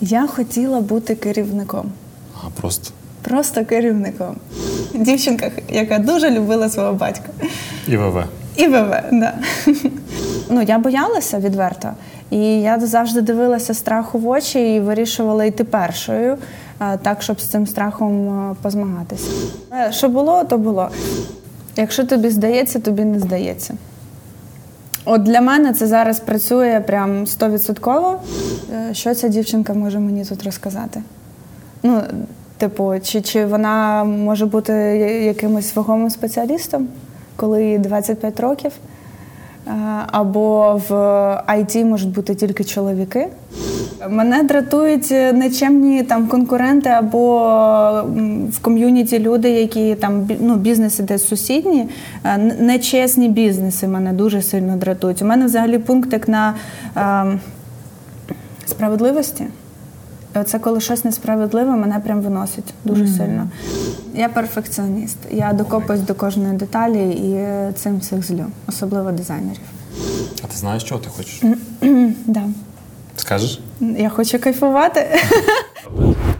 Я хотіла бути керівником. А просто. Просто керівником. Дівчинка, яка дуже любила свого батька. І ВВ. І ВВ, да. Ну, я боялася відверто. І я завжди дивилася страху в очі і вирішувала йти першою, так, щоб з цим страхом позмагатися. Е, що було, то було. Якщо тобі здається, тобі не здається. От для мене це зараз працює прям стовідсотково. Е, що ця дівчинка може мені тут розказати? Ну, типу, чи чи вона може бути якимось вагомим спеціалістом, коли їй 25 років? Е, або в IT можуть бути тільки чоловіки. Мене дратують нечемні там конкуренти або в ком'юніті люди, які там ну, бізнеси десь сусідні, е, нечесні бізнеси мене дуже сильно дратують. У мене взагалі пунктик на е, справедливості. Оце коли щось несправедливе, мене прям виносить дуже mm-hmm. сильно. Я перфекціоніст. Я докопуюсь до кожної деталі і цим всіх злю, особливо дизайнерів. А ти знаєш, чого ти хочеш? Да. Скажеш? Я хочу кайфувати.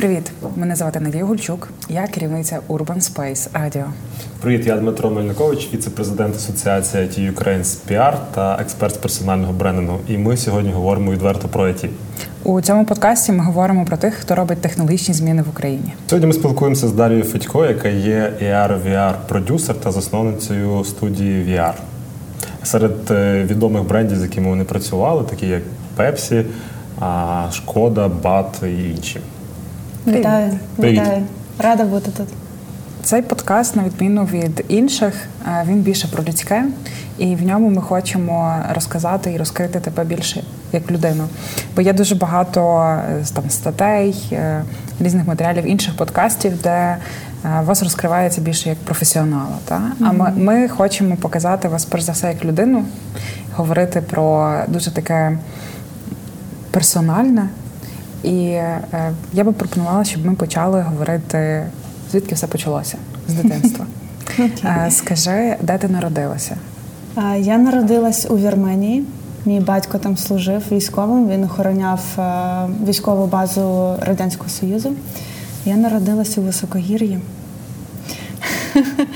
Привіт, мене звати Надія Гульчук. Я керівниця Urban Space Radio. Привіт, я Дмитро Мельникович, віце-президент Асоціації IT Ukraine з PR та експерт з персонального брендингу. І ми сьогодні говоримо відверто про IT. У цьому подкасті ми говоримо про тих, хто робить технологічні зміни в Україні. Сьогодні ми спілкуємося з Дарією Федько, яка є ar vr продюсер та засновницею студії VR. Серед е, відомих брендів, з якими вони працювали, такі як Pepsi, Шкода, Бат і інші. Вітаю, вітаю. Рада бути тут. Цей подкаст, на відміну від інших, е, він більше про людське, і в ньому ми хочемо розказати і розкрити тебе більше як людину. Бо є дуже багато е, там статей, е, різних матеріалів інших подкастів, де вас розкривається більше як професіонала. Та? Mm-hmm. А ми, ми хочемо показати вас перш за все як людину, говорити про дуже таке персональне. І е, я би пропонувала, щоб ми почали говорити, звідки все почалося з дитинства. Okay. Е, скажи, де ти народилася? Я народилась у Вірменії. Мій батько там служив військовим. Він охороняв е, військову базу Радянського Союзу. Я народилася у Високогір'ї.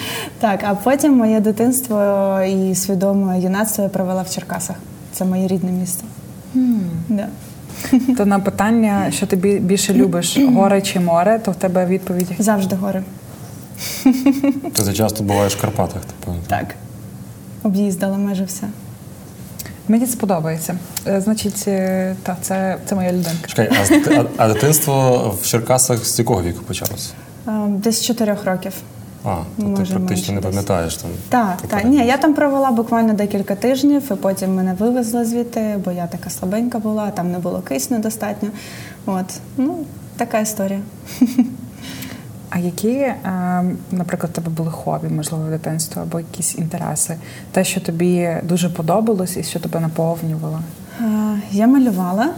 Так, а потім моє дитинство і свідоме юнацтво я провела в Черкасах. Це моє рідне місто. Mm. Да. То на питання, що ти більше любиш, гори чи море, то в тебе відповідь завжди гори. Ти за часто буваєш в Карпатах, типу? Так. Об'їздила майже все. Мені це подобається. Е, значить, е, та це це моя людинка. Чекай, а, а, а дитинство в Черкасах з якого віку почалося? Десь з чотирьох років. А, то ти практично не пам'ятаєш там. Так, так. Ні, я там провела буквально декілька тижнів, і потім мене вивезли звідти, бо я така слабенька була, там не було кисню достатньо. От, ну, така історія. А які, е, наприклад, тебе були хобі, можливо, в дитинстві, або якісь інтереси? Те, що тобі дуже подобалось і що тебе наповнювало? Е, я малювала.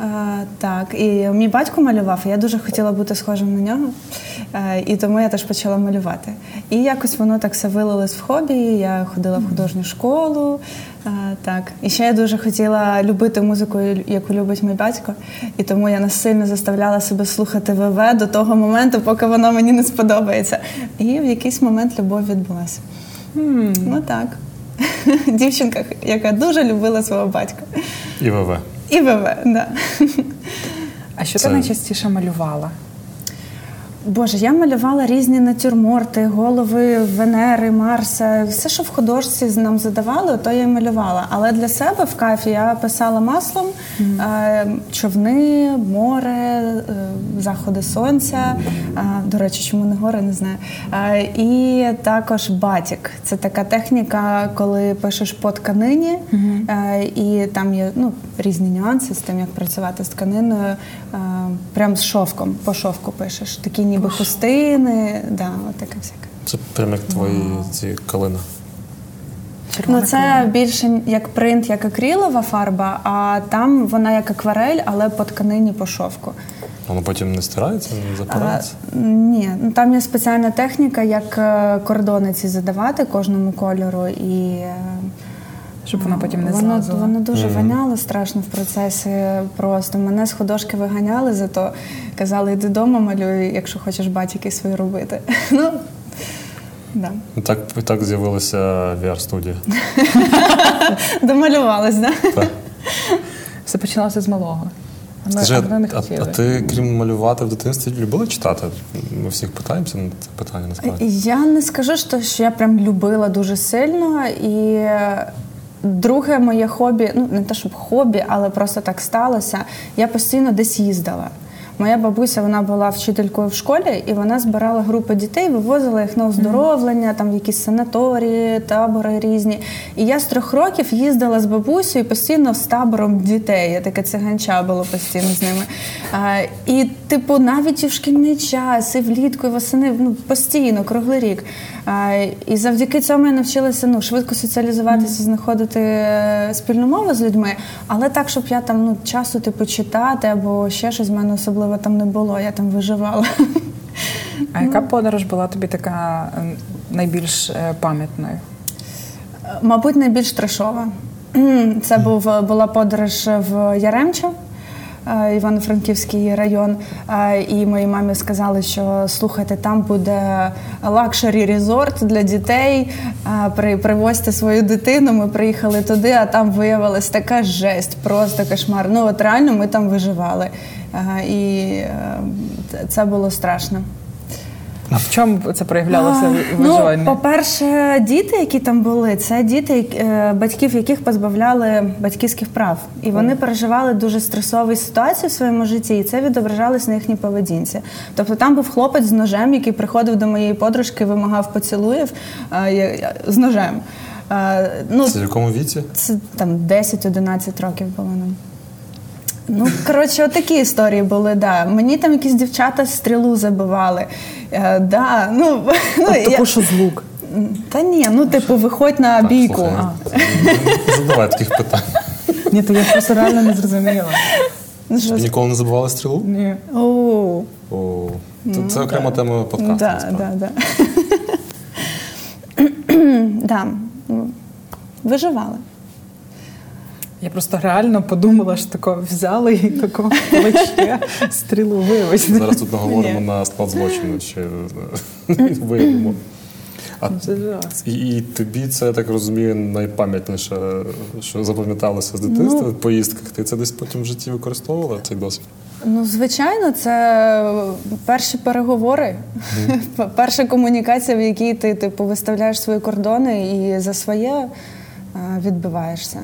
Е, так, і мій батько малював, і я дуже хотіла бути схожим на нього. Е, і тому я теж почала малювати. І якось воно так все вилилось в хобі. Я ходила в художню школу. Е, так. І ще я дуже хотіла любити музику, яку любить мій батько. І тому я насильно заставляла себе слухати ВВ до того моменту, поки воно мені не сподобається. І в якийсь момент любов відбулася. Mm. Ну так. Дівчинка, яка дуже любила свого батька. І ВВ. І ВВ, так. Да. А що Це... ти найчастіше малювала? Боже, я малювала різні натюрморти, голови Венери, Марса. Все, що в художці нам задавали, то я малювала. Але для себе в кайфі я писала маслом mm. човни, море, е, заходи сонця. До речі, чому не гори, не знаю. І також батік. Це така техніка, коли пишеш по тканині, mm-hmm. і там є ну, різні нюанси з тим, як працювати з тканиною. Прям з шовком, по шовку пишеш. Такі ніби хустини, да, от таке всяке. Це прям як твої ці калина. Червона ну, це калина. більше як принт, як акрилова фарба, а там вона як акварель, але по тканині по шовку. Воно потім не стирається, не запирається? А, ні, ну там є спеціальна техніка, як е, кордони ці задавати кожному кольору і. Щоб воно потім не воно. Воно дуже mm-hmm. воняло страшно в процесі. Просто мене з художки виганяли, зато казали, йди дома малюй, якщо хочеш батьки свої робити. Ну, да. Так так з'явилася VR-студія. Домалювалась, да? так? Все починалося з малого. Скажи, а, а, а ти, крім малювати в дитинстві, любила читати? Ми всіх питаємося на це питання насправді. Я не скажу, що я прям любила дуже сильно. І друге моє хобі, ну не те, щоб хобі, але просто так сталося. Я постійно десь їздила. Моя бабуся вона була вчителькою в школі, і вона збирала групи дітей, вивозила їх на оздоровлення, там якісь санаторії, табори різні. І я з трьох років їздила з бабусею постійно з табором дітей. Я таке циганча було постійно з ними. А, І, типу, навіть і в шкільний час, і влітку, і восени ну, постійно, круглий рік. А, І завдяки цьому я навчилася ну, швидко соціалізуватися, знаходити е, спільну мову з людьми, але так, щоб я там ну, часу типу читати або ще щось в мене особливо особливо там не було, я там виживала. А яка подорож була тобі така ем, найбільш е, пам'ятною? Мабуть, найбільш трешова. Це був, була подорож в Яремче. Е, Івано-Франківський район, е, і моїй мамі сказали, що слухайте, там буде лакшері резорт для дітей. Привозьте свою дитину. Ми приїхали туди, а там виявилась така жесть, просто кошмар. Ну от реально ми там виживали і е, це було страшно. А в чому це проявлялося в Ну, По-перше, діти, які там були, це діти, е, батьків яких позбавляли батьківських прав. І вони переживали дуже стресові ситуації в своєму житті, і це відображалось на їхній поведінці. Тобто там був хлопець з ножем, який приходив до моєї подружки, вимагав поцілуїв з ножем. Ну, Це в якому віці? Це там 10-11 років було нам. Ну, коротше, отакі історії були, да. Мені там якісь дівчата стрілу забивали. Е, да, ну, ну, Таку, що звук. Та ні, ну типу, виходь на так, бійку. Слухай, задавай таких питань. Ні, то я просто реально не зрозуміла. Ну, Ти ніколи не забувала стрілу? Ні. О. О. Ну, це окрема да. тема подкасту. Да, да, да. да. Виживали. Я просто реально подумала, що тако взяли і тако плече стрілу вивезли. Зараз тут наговоримо на склад злочину, ще виявимо. А, і, і тобі це я так розумію найпам'ятніше, що запам'яталося з дитинства ну, поїздках. Ти це десь потім в житті використовувала цей досвід? Ну, звичайно, це перші переговори, mm. перша комунікація, в якій ти типу виставляєш свої кордони і за своє відбиваєшся.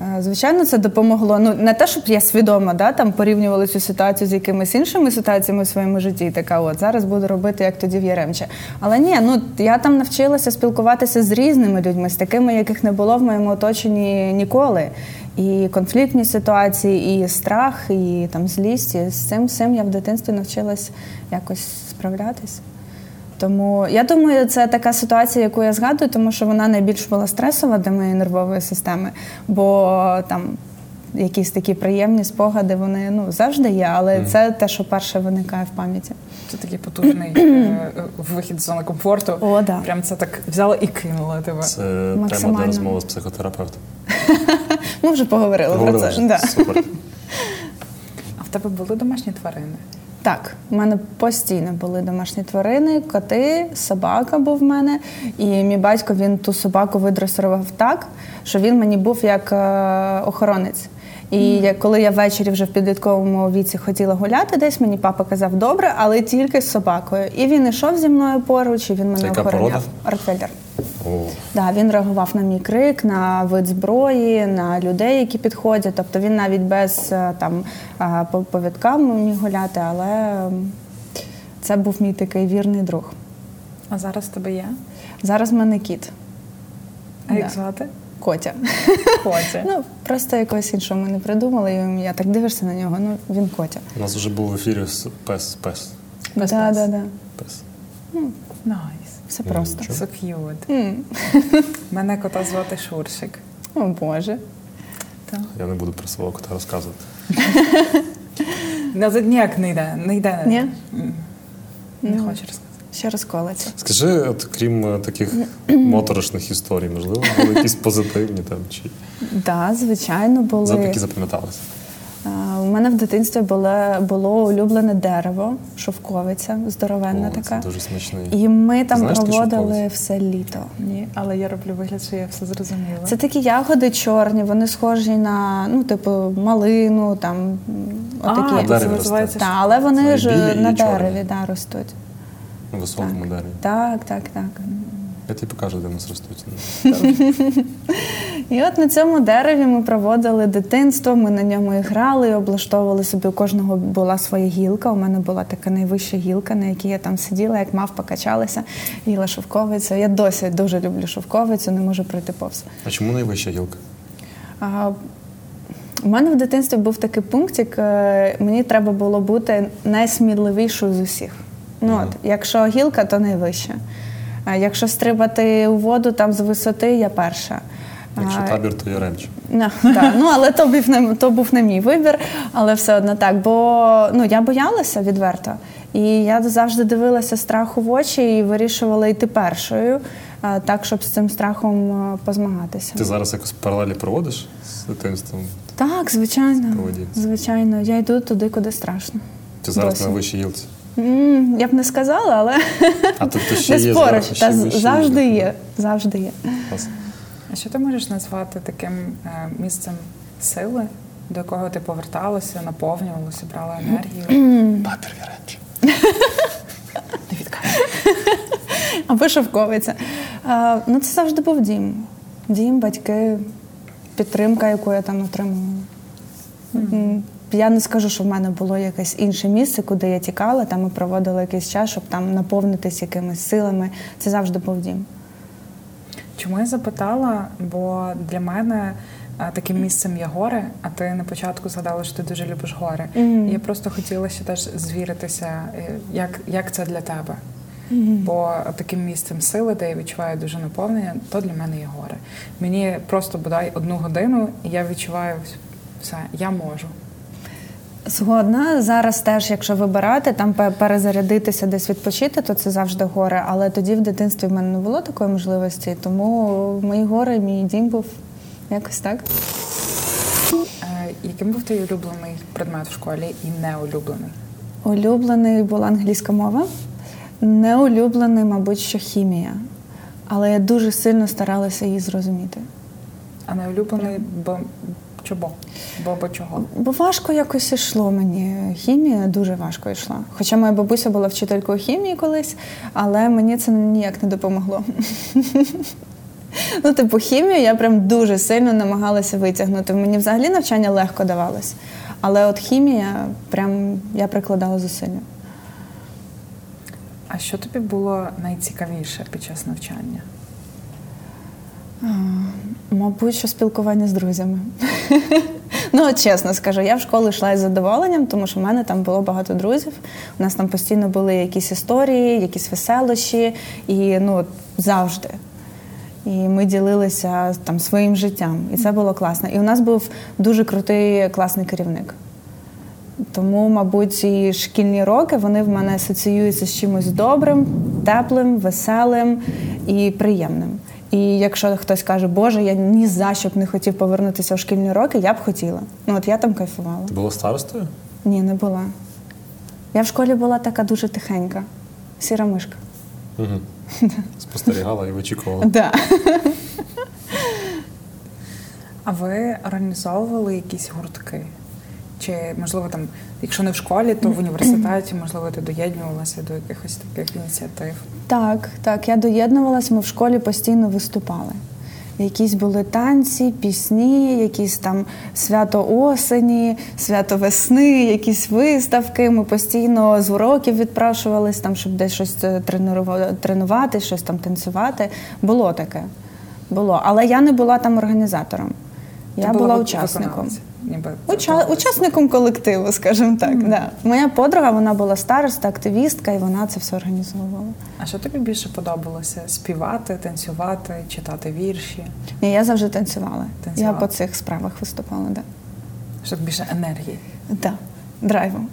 Е, звичайно, це допомогло. Ну не те, щоб я свідомо да, там порівнювала цю ситуацію з якимись іншими ситуаціями в своєму житті. Така от зараз буду робити, як тоді в Яремче. Але ні, ну я там навчилася спілкуватися з різними людьми, з такими, яких не було в моєму оточенні ніколи. І конфліктні ситуації, і страх, і там злість. І з цим всім я в дитинстві навчилась якось справлятись. Тому я думаю, це така ситуація, яку я згадую, тому що вона найбільш була стресова для моєї нервової системи, бо там. Якісь такі приємні спогади, вони ну завжди є, але mm. це те, що перше виникає в пам'яті. Це такий потужний е, вихід з зони комфорту. О, да. Прям це так взяла і кинула тебе. Це тема для розмови з психотерапевтом. Ми вже поговорили, поговорили про це. Вже. Да. Супер. А в тебе були домашні тварини? Так, в мене постійно були домашні тварини, коти, собака був в мене. І мій батько він ту собаку видресував так, що він мені був як е, охоронець. І коли я ввечері вже в підлітковому віці хотіла гуляти десь, мені папа казав добре, але тільки з собакою. І він йшов зі мною поруч, і він мене охороняв. Ротвейлер. Да, він реагував на мій крик, на вид зброї, на людей, які підходять. Тобто він навіть без е, там повідкам міг гуляти, але це був мій такий вірний друг. А зараз тебе є? Зараз в мене кіт. А як звати? Котя. Котя. ну, просто якогось іншого ми не придумали. І я так дивишся на нього, ну він котя. У нас вже був в ефірі пес, пес. Пес, да, пес. Да, да. Пес. Nice. Все просто. So cute. Mm. Мене кота звати Шуршик. О Боже. Так. Я не буду про свого кота розказувати. Ніяк не йде. Не йде. Ні? Не хочу розказати. ще розколиться. Скажи, от крім е, таких моторошних історій, можливо, були якісь позитивні там чи Так, звичайно, були. які запам'яталися? А, У мене в дитинстві було, було улюблене дерево, шовковиця, здоровенна О, це така. дуже смачний. І ми там Знаєш, проводили все літо. Ні, але я роблю вигляд, що я все зрозуміла. Це такі ягоди чорні, вони схожі на ну, типу, малину, там м, А, отакі. Це називається Та, але вони ж на дереві да, ростуть. На високому дереві. Так, так, так. Я тобі покажу, де у нас ростуть. І от на цьому дереві ми проводили дитинство, ми на ньому і грали, і облаштовували собі. У кожного була своя гілка. У мене була така найвища гілка, на якій я там сиділа, як мавпа качалася, їла шовковицю. Я досі дуже люблю шовковицю, не можу пройти повз. А чому найвища гілка? А, у мене в дитинстві був такий пунктик, е, мені треба було бути найсміливішою з усіх. Ну, от, якщо гілка, то найвища. Якщо стрибати у воду там з висоти, я перша. Якщо табір, то Яремче. Ну, так, ну але то був не то був не мій вибір, але все одно так. Бо ну я боялася відверто, і я завжди дивилася страху в очі і вирішувала йти першою, так щоб з цим страхом позмагатися. Ти зараз якось паралелі проводиш з дитинством? Так, звичайно. Звичайно, я йду туди, куди страшно. Ти зараз Досі. на вищій гілці. М, Я б не сказала, але А тобто ще не є спориш. зверху, Та завжди є. Завжди є. А що ти можеш назвати таким е, місцем сили, до якого ти поверталася, наповнювалася, брала енергію? Папір Яремче. Не відкажу. Або шовковиця. Ну, це завжди був дім. Дім, батьки, підтримка, яку я там отримувала. М, Я не скажу, що в мене було якесь інше місце, куди я тікала, там і проводила якийсь час, щоб там наповнитись якимись силами. Це завжди був дім. Чому я запитала? Бо для мене е, таким місцем є гори, а ти на початку згадала, що ти дуже любиш гори. І Я просто хотіла ще теж звіритися, е, як, як це для тебе. Бо таким місцем сили, де я відчуваю дуже наповнення, то для мене є гори. Мені просто бодай одну годину, і я відчуваю все, я можу. Згодна. Зараз теж, якщо вибирати, там перезарядитися, десь відпочити, то це завжди гори. Але тоді в дитинстві в мене не було такої можливості, тому мої гори, мій дім був якось так. Е, Яким був твій улюблений предмет в школі і неулюблений? Улюблений була англійська мова. Неулюблений, мабуть, що хімія. Але я дуже сильно старалася її зрозуміти. А неулюблений, бо чого? Бо, бо чого? Бо важко якось йшло мені. Хімія дуже важко йшла. Хоча моя бабуся була вчителькою хімії колись, але мені це ніяк не допомогло. Ну, типу, хімію я прям дуже сильно намагалася витягнути. Мені взагалі навчання легко давалось. Але от хімія, прям я прикладала зусилля. А що тобі було найцікавіше під час навчання? Мабуть, що спілкування з друзями. ну, чесно скажу, я в школу йшла із задоволенням, тому що в мене там було багато друзів. У нас там постійно були якісь історії, якісь веселощі, і ну, завжди. І ми ділилися там своїм життям. І це було класно. І у нас був дуже крутий класний керівник. Тому, мабуть, ці шкільні роки вони в мене асоціюються з чимось добрим, теплим, веселим і приємним. І якщо хтось каже, Боже, я ні за що б не хотів повернутися в шкільні роки, я б хотіла. Ну от я там кайфувала. Ти була старостою? Ні, не була. Я в школі була така дуже тихенька, сіра мишка. Угу. Спостерігала і вичікувала. Да. А ви організовували якісь гуртки? Чи, можливо, там, якщо не в школі, то в університеті, можливо, ти доєднувалася до якихось таких ініціатив? Так, так, я доєднувалась, ми в школі постійно виступали. Якісь були танці, пісні, якісь там свято осені, свято весни, якісь виставки. Ми постійно з уроків відпрашувались, там, щоб десь щось е, тренувати, щось там танцювати. Було таке. Було. Але я не була там організатором. Я Ти була учасником. виконавець, ніби Уча... Учасником колективу, скажімо так. Да. Моя подруга вона була староста, активістка, і вона це все організовувала. А що тобі більше подобалося? Співати, танцювати, читати вірші? Ні, я завжди танцювала. Танцювала. Я по цих справах виступала, да. Щоб більше енергії? Да. Драйвом.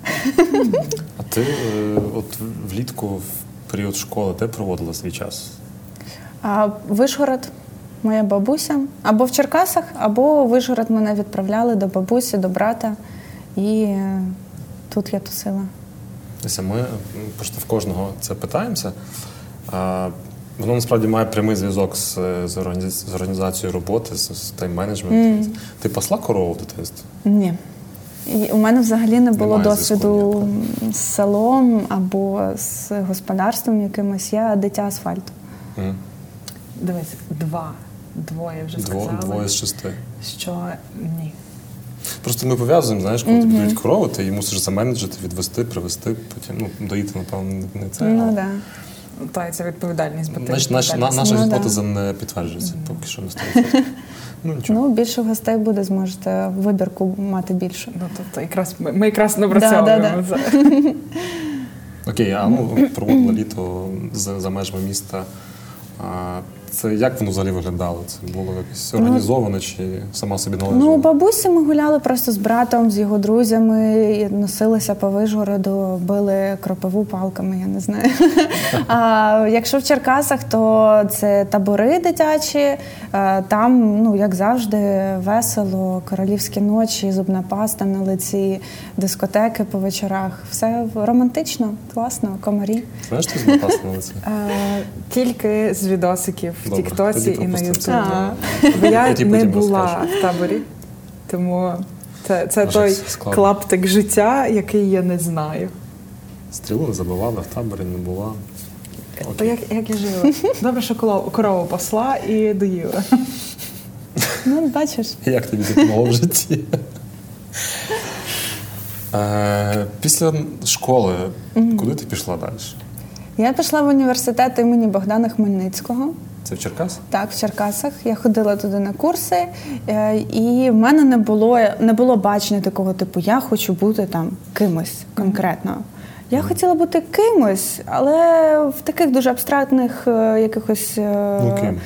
А ти е, от влітку в період школи де проводила свій час? А Вишгород, моя бабуся, або в Черкасах, або в Вишгород мене відправляли до бабусі, до брата. І е, тут я тусила. Ми просто в кожного це питаємося. Воно насправді має прямий зв'язок з, з, організа- з організацією роботи, з, з тайм-менеджментом. Ти пасла корову в дитинстві? Ні. І у мене взагалі не було Немає досвіду зв'язку з селом або з господарством якимось. Я дитя асфальту. Мгм. Дивись, два. Двоє вже Дво, сказали, двоє з шести. що ні. Просто ми пов'язуємо, знаєш, коли тобі дають корову, ти її мусиш заменеджити, відвести, привезти, потім ну, доїти, напевно, не це. Ну але- да. Та й це відповідальність, бо ти Значить, наш, на, наша Ну, да. гіпотеза не підтверджується, поки що не стається. Ну нічого. Ну, більше гостей буде, зможете вибірку мати більше. Ну, тобто якраз ми, ми якраз напрацьовуємо Да, це. Окей, а ну проводила літо за, за межами міста. А, це як воно взагалі виглядало? Це було якось організовано чи сама собі належала? Ну, бабусі ми гуляли просто з братом, з його друзями, носилися по Вишгороду, били кропиву палками, я не знаю. А якщо в Черкасах, то це табори дитячі. Там, ну як завжди, весело, королівські ночі, зубна паста на лиці, дискотеки по вечорах. Все романтично, класно, комарі. Знаєш, ти запас на лице? Е, Тільки з відосиків в Добре, Тіктоці і на. Ютубі. Бо я не була в таборі, тому це, це Може, той клаптик життя, який я не знаю. Стрілу не забивала, в таборі не була. То як, як я жила? Добре, що корову посла і доїла. Ну, бачиш. Як тобі допомогло в житті? Е, Після школи, куди ти пішла далі? Я пішла в університет імені Богдана Хмельницького. Це в Черкас? Так, в Черкасах. Я ходила туди на курси, е, і в мене не було, не було бачення такого типу, я хочу бути там кимось конкретно. Я хотіла бути кимось, але в таких дуже абстрактних е, якихось. е, Ну, ким?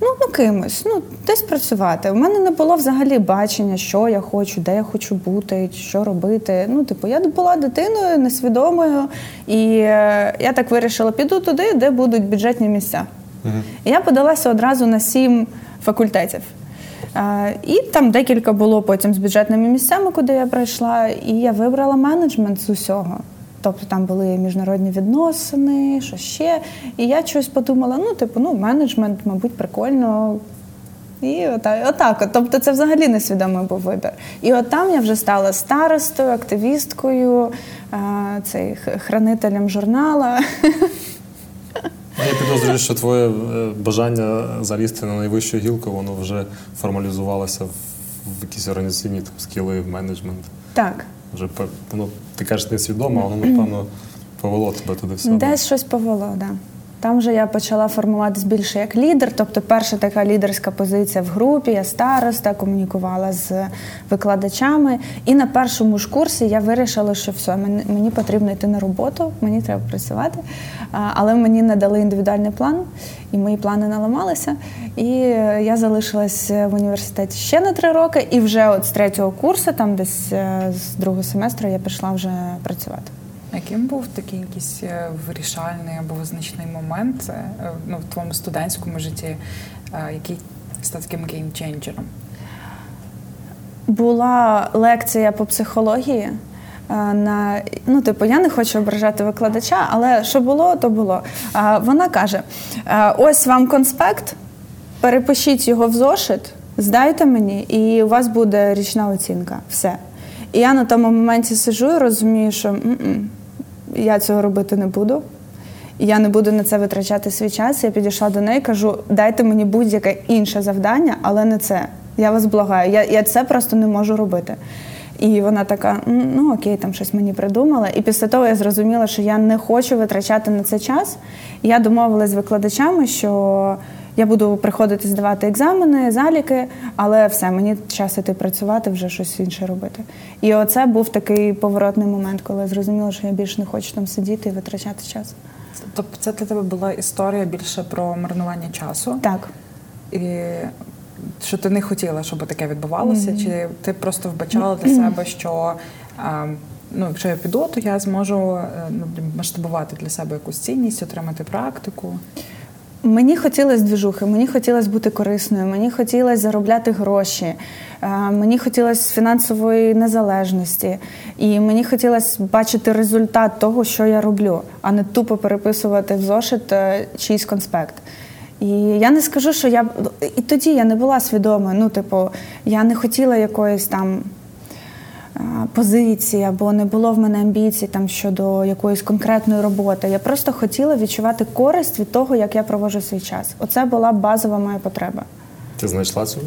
Ну, ну, кимось, ну, десь працювати. У мене не було взагалі бачення, що я хочу, де я хочу бути, що робити. Ну, типу, я була дитиною несвідомою, і е, я так вирішила, піду туди, де будуть бюджетні місця. І я подалася одразу на сім факультетів. Е, І там декілька було потім з бюджетними місцями, куди я прийшла, і я вибрала менеджмент з усього. Тобто там були міжнародні відносини, що ще. І я щось подумала: ну, типу, ну, менеджмент, мабуть, прикольно. І отак, отак. Тобто це взагалі несвідомий був вибір. І от там я вже стала старостою, активісткою, е, цей хранителем журнала. Я підозрюю, що твоє е, бажання залізти на найвищу гілку, воно вже формалізувалося в, в якісь організаційні там, скіли, в менеджмент. Так. Вже воно, ти кажеш, не свідомо, але, напевно, повело тебе туди все. Десь щось повело, да. Там вже я почала формуватись більше як лідер, тобто перша така лідерська позиція в групі, я староста, комунікувала з викладачами. І на першому ж курсі я вирішила, що все, мені, потрібно йти на роботу, мені треба працювати. Але мені не дали індивідуальний план, і мої плани наламалися. І е, я залишилась в університеті ще на три роки, і вже от з третього курсу, там десь е, з другого семестру, я пішла вже працювати. Яким був такий якийсь е, вирішальний або визначний момент е, ну, в твоєму студентському житті, е, який став таким геймченджером? була лекція по психології. На ну, типу, я не хочу ображати викладача, але що було, то було. Вона каже: ось вам конспект, перепишіть його в зошит, здайте мені, і у вас буде річна оцінка. Все. І я на тому моменті сижу і розумію, що м-м, я цього робити не буду. Я не буду на це витрачати свій час. Я підійшла до неї, кажу: дайте мені будь-яке інше завдання, але не це. Я вас благаю. Я, я це просто не можу робити. І вона така: ну окей, там щось мені придумала. І після того я зрозуміла, що я не хочу витрачати на це час. Я домовилась з викладачами, що я буду приходити здавати екзамени, заліки, але все, мені час іти працювати, вже щось інше робити. І оце був такий поворотний момент, коли я зрозуміла, що я більше не хочу там сидіти і витрачати час. Тобто це для тебе була історія більше про марнування часу? Так. І що ти не хотіла, щоб таке відбувалося? Чи ти просто вбачала для себе, що ну, якщо я піду, то я зможу ну, масштабувати для себе якусь цінність, отримати практику. Мені хотілося двіжухи, мені хотілося бути корисною, мені хотілося заробляти гроші, е, мені хотілося фінансової незалежності, і мені хотілося бачити результат того, що я роблю, а не тупо переписувати в зошит е, чийсь конспект. І я не скажу, що я і тоді я не була свідомою. Ну, типу, я не хотіла якоїсь там позиції або не було в мене амбіцій там щодо якоїсь конкретної роботи. Я просто хотіла відчувати користь від того, як я проводжу свій час. Оце була базова моя потреба. Ти знайшла цю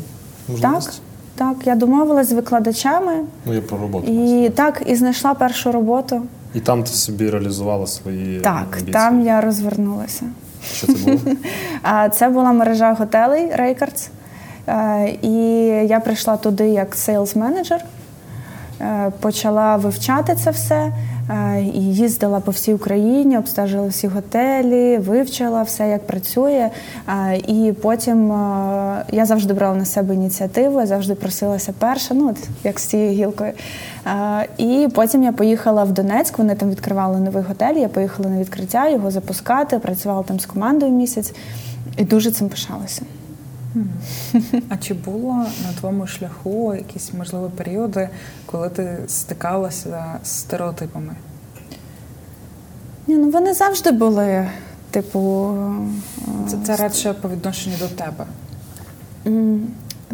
можливість? Так. Так, я домовилася з викладачами ну, я про роботу. І так, і знайшла першу роботу. І там ти собі реалізувала свої так, амбіції? там я розвернулася. Що це було? Це була мережа готелей Reikartz. І я прийшла туди як sales manager Е, почала вивчати це все е, і їздила по всій Україні, обстежила всі готелі, вивчила все, як працює. Е, і потім я завжди брала на себе ініціативу, я завжди просилася перша, ну от як з цією гілкою. І потім я поїхала в Донецьк. Вони там відкривали новий готель. Я поїхала на відкриття його запускати, працювала там з командою місяць і дуже цим пишалася. А чи було на твоєму шляху якісь можливі періоди, коли ти стикалася з стереотипами? Ні, ну Вони завжди були, типу. Це, це радше по відношенню до тебе.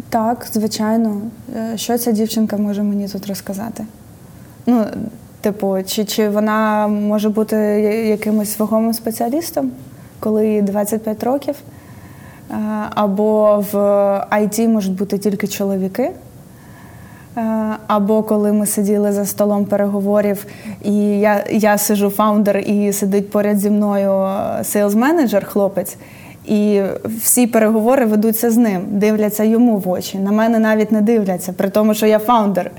Так, звичайно. Е, що ця дівчинка може мені тут розказати? Ну, типу, чи чи вона може бути якимось вагомим спеціалістом, коли їй 25 років? Е, або в IT можуть бути тільки чоловіки. Е, або коли ми сиділи за столом переговорів, і я я сижу фаундер, і сидить поряд зі мною сейлз-менеджер, хлопець, і всі переговори ведуться з ним, дивляться йому в очі. На мене навіть не дивляться, при тому, що я фаундер.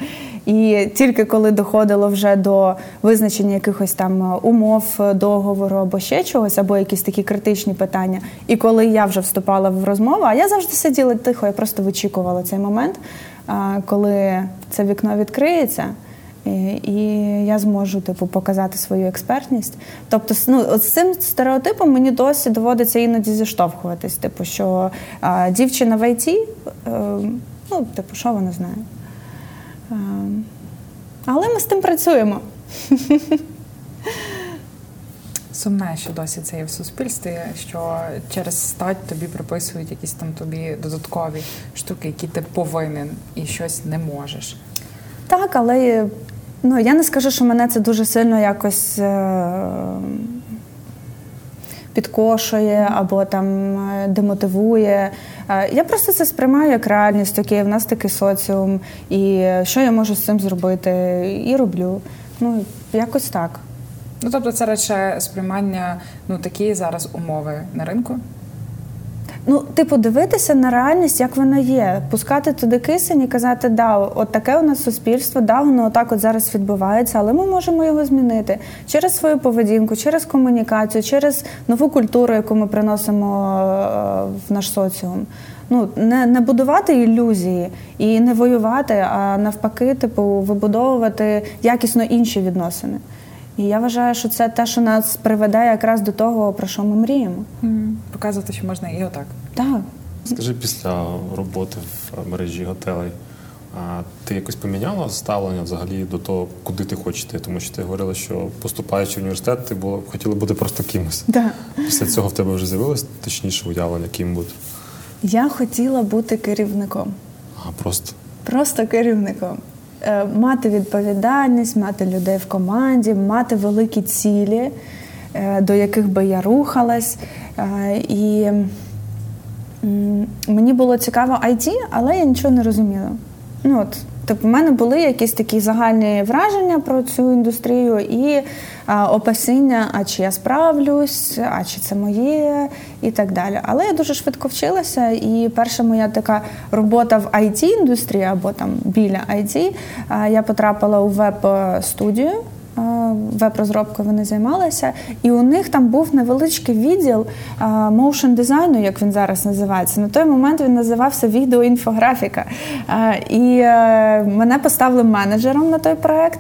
І тільки коли доходило вже до визначення якихось там е, умов е, договору або ще чогось, або якісь такі критичні питання, і коли я вже вступала в розмову, а я завжди сиділа тихо, я просто вичікувала цей момент, коли це вікно відкриється. І я зможу типу показати свою експертність. Тобто, ну з цим стереотипом мені досі доводиться іноді зіштовхуватись. Типу, що а, дівчина в ІТ, е, ну типу, що вона знає. Але ми з тим працюємо. Сумне, що досі це є в суспільстві, що через стать тобі приписують якісь там тобі додаткові штуки, які ти повинен і щось не можеш. Так, але ну, я не скажу, що мене це дуже сильно якось. Е- підкошує або там е, демотивує. Е, я просто це сприймаю як реальність. Окей, в нас такий соціум, і що я можу з цим зробити, і роблю. Ну, якось так. Ну, тобто, це радше сприймання ну, такі зараз умови на ринку. Ну, типу, дивитися на реальність, як вона є, пускати туди кисень і казати, да, от таке у нас суспільство, да, воно отак от зараз відбувається, але ми можемо його змінити через свою поведінку, через комунікацію, через нову культуру, яку ми приносимо е, в наш соціум. Ну, не не будувати ілюзії і не воювати, а навпаки, типу, вибудовувати якісно інші відносини. І я вважаю, що це те, що нас приведе якраз до того, про що ми мріємо. Mm. Показувати, що можна і отак. Так. Скажи, після роботи в мережі готелей, а ти якось поміняла ставлення взагалі до того, куди ти хочеш йти? Тому що ти говорила, що поступаючи в університет, ти було хотіла бути просто кимось. Да. Після цього в тебе вже з'явилось точніше уявлення, ким бути? Я хотіла бути керівником. А просто? Просто керівником. Е, мати відповідальність, мати людей в команді, мати великі цілі, е, до яких би я рухалась. Е, і мені було цікаво IT, але я нічого не розуміла. Ну, от, Тобто, в мене були якісь такі загальні враження про цю індустрію і а, опасіння, а чи я справлюсь, а чи це моє, і так далі. Але я дуже швидко вчилася, і перша моя така робота в it індустрії або там біля IT, а, я потрапила у веб-студію веб-розробкою вони займалися, і у них там був невеличкий відділ моушн дизайну, як він зараз називається. На той момент він називався відеоінфографіка. І мене поставили менеджером на той проект,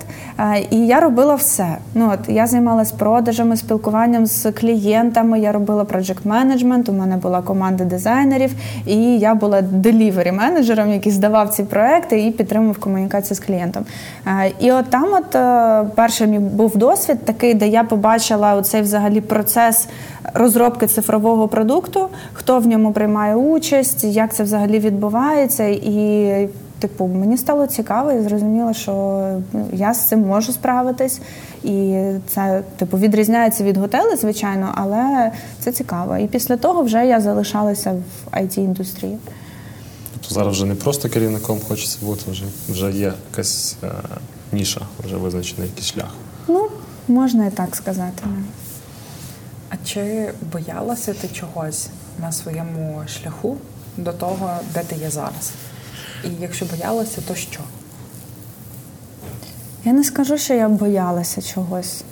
і я робила все. Ну от Я займалася продажами, спілкуванням з клієнтами, я робила проджект менеджмент, у мене була команда дизайнерів, і я була делівері менеджером, який здавав ці проекти і підтримував комунікацію з клієнтом. І от там, от е, перший мій був досвід такий, де я побачила цей взагалі процес розробки цифрового продукту, хто в ньому приймає участь, як це взагалі відбувається. І Типу, мені стало цікаво і зрозуміло, що ну, я з цим можу справитись, і це типу відрізняється від готелю, звичайно, але це цікаво. І після того вже я залишалася в it індустрії Тобто зараз вже не просто керівником хочеться бути, вже вже є якась е, ніша, вже визначений якийсь шлях. Ну, можна і так сказати. А чи боялася ти чогось на своєму шляху до того, де ти є зараз? І якщо боялася, то що? Я не скажу, що я боялася чогось.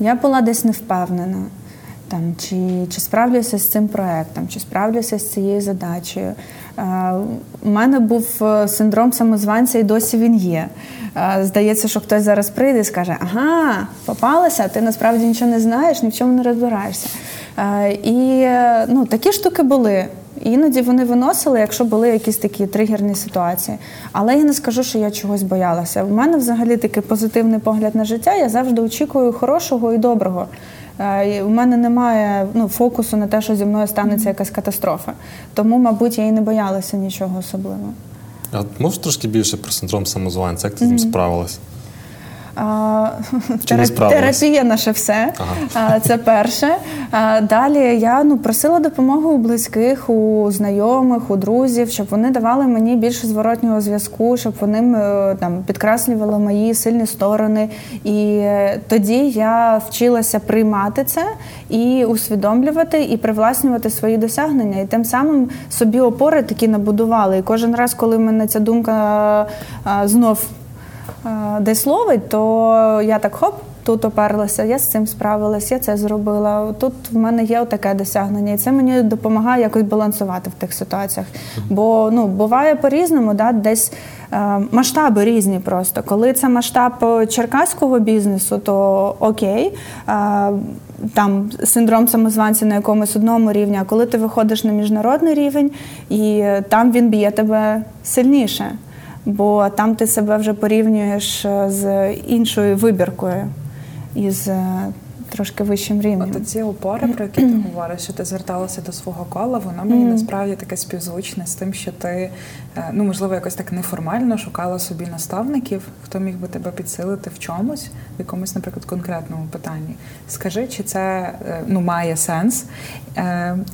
Я була десь невпевнена, там, чи чи справлюся з цим проектом, чи справлюся з цією задачею. Е, у мене був е, синдром самозванця, і досі він є. Е, здається, що хтось зараз прийде і скаже: Ага, попалася, ти насправді нічого не знаєш, ні в чому не розбираєшся. І ну, такі штуки були. Іноді вони виносили, якщо були якісь такі тригерні ситуації. Але я не скажу, що я чогось боялася. У мене взагалі такий позитивний погляд на життя. Я завжди очікую хорошого і доброго. Е, у мене немає ну, фокусу на те, що зі мною станеться якась катастрофа. Тому, мабуть, я і не боялася нічого особливого. А можеш трошки більше про синдром самозванця? Як ти з ним справилась? Терапія наше все. Ага. Це перше. Далі я ну, просила допомоги у близьких, у знайомих, у друзів, щоб вони давали мені більше зворотнього зв'язку, щоб вони е, там підкреслювали мої сильні сторони. І е, тоді я вчилася приймати це і усвідомлювати, і привласнювати свої досягнення. І тим самим собі опори такі набудували. І кожен раз, коли мене ця думка знов десь ловить, то я так хоп. Тут оперлася, я з цим справилась, я це зробила. Тут в мене є таке досягнення, і це мені допомагає якось балансувати в тих ситуаціях. Бо ну буває по-різному, да, десь е, масштаби різні просто. Коли це масштаб черкаського бізнесу, то окей. Е, там синдром самозванця на якомусь одному рівні, а коли ти виходиш на міжнародний рівень, і там він б'є тебе сильніше бо там ти себе вже порівнюєш е, з іншою вибіркою із е, трошки вищим рівнем. От ці опори, про які ти говориш, що ти зверталася до свого кола, воно мені насправді таке співзвучне з тим, що ти е, ну можливо якось так неформально шукала собі наставників, хто міг би тебе підсилити в чомусь, в якомусь, наприклад, конкретному питанні. Скажи, чи це ну має сенс,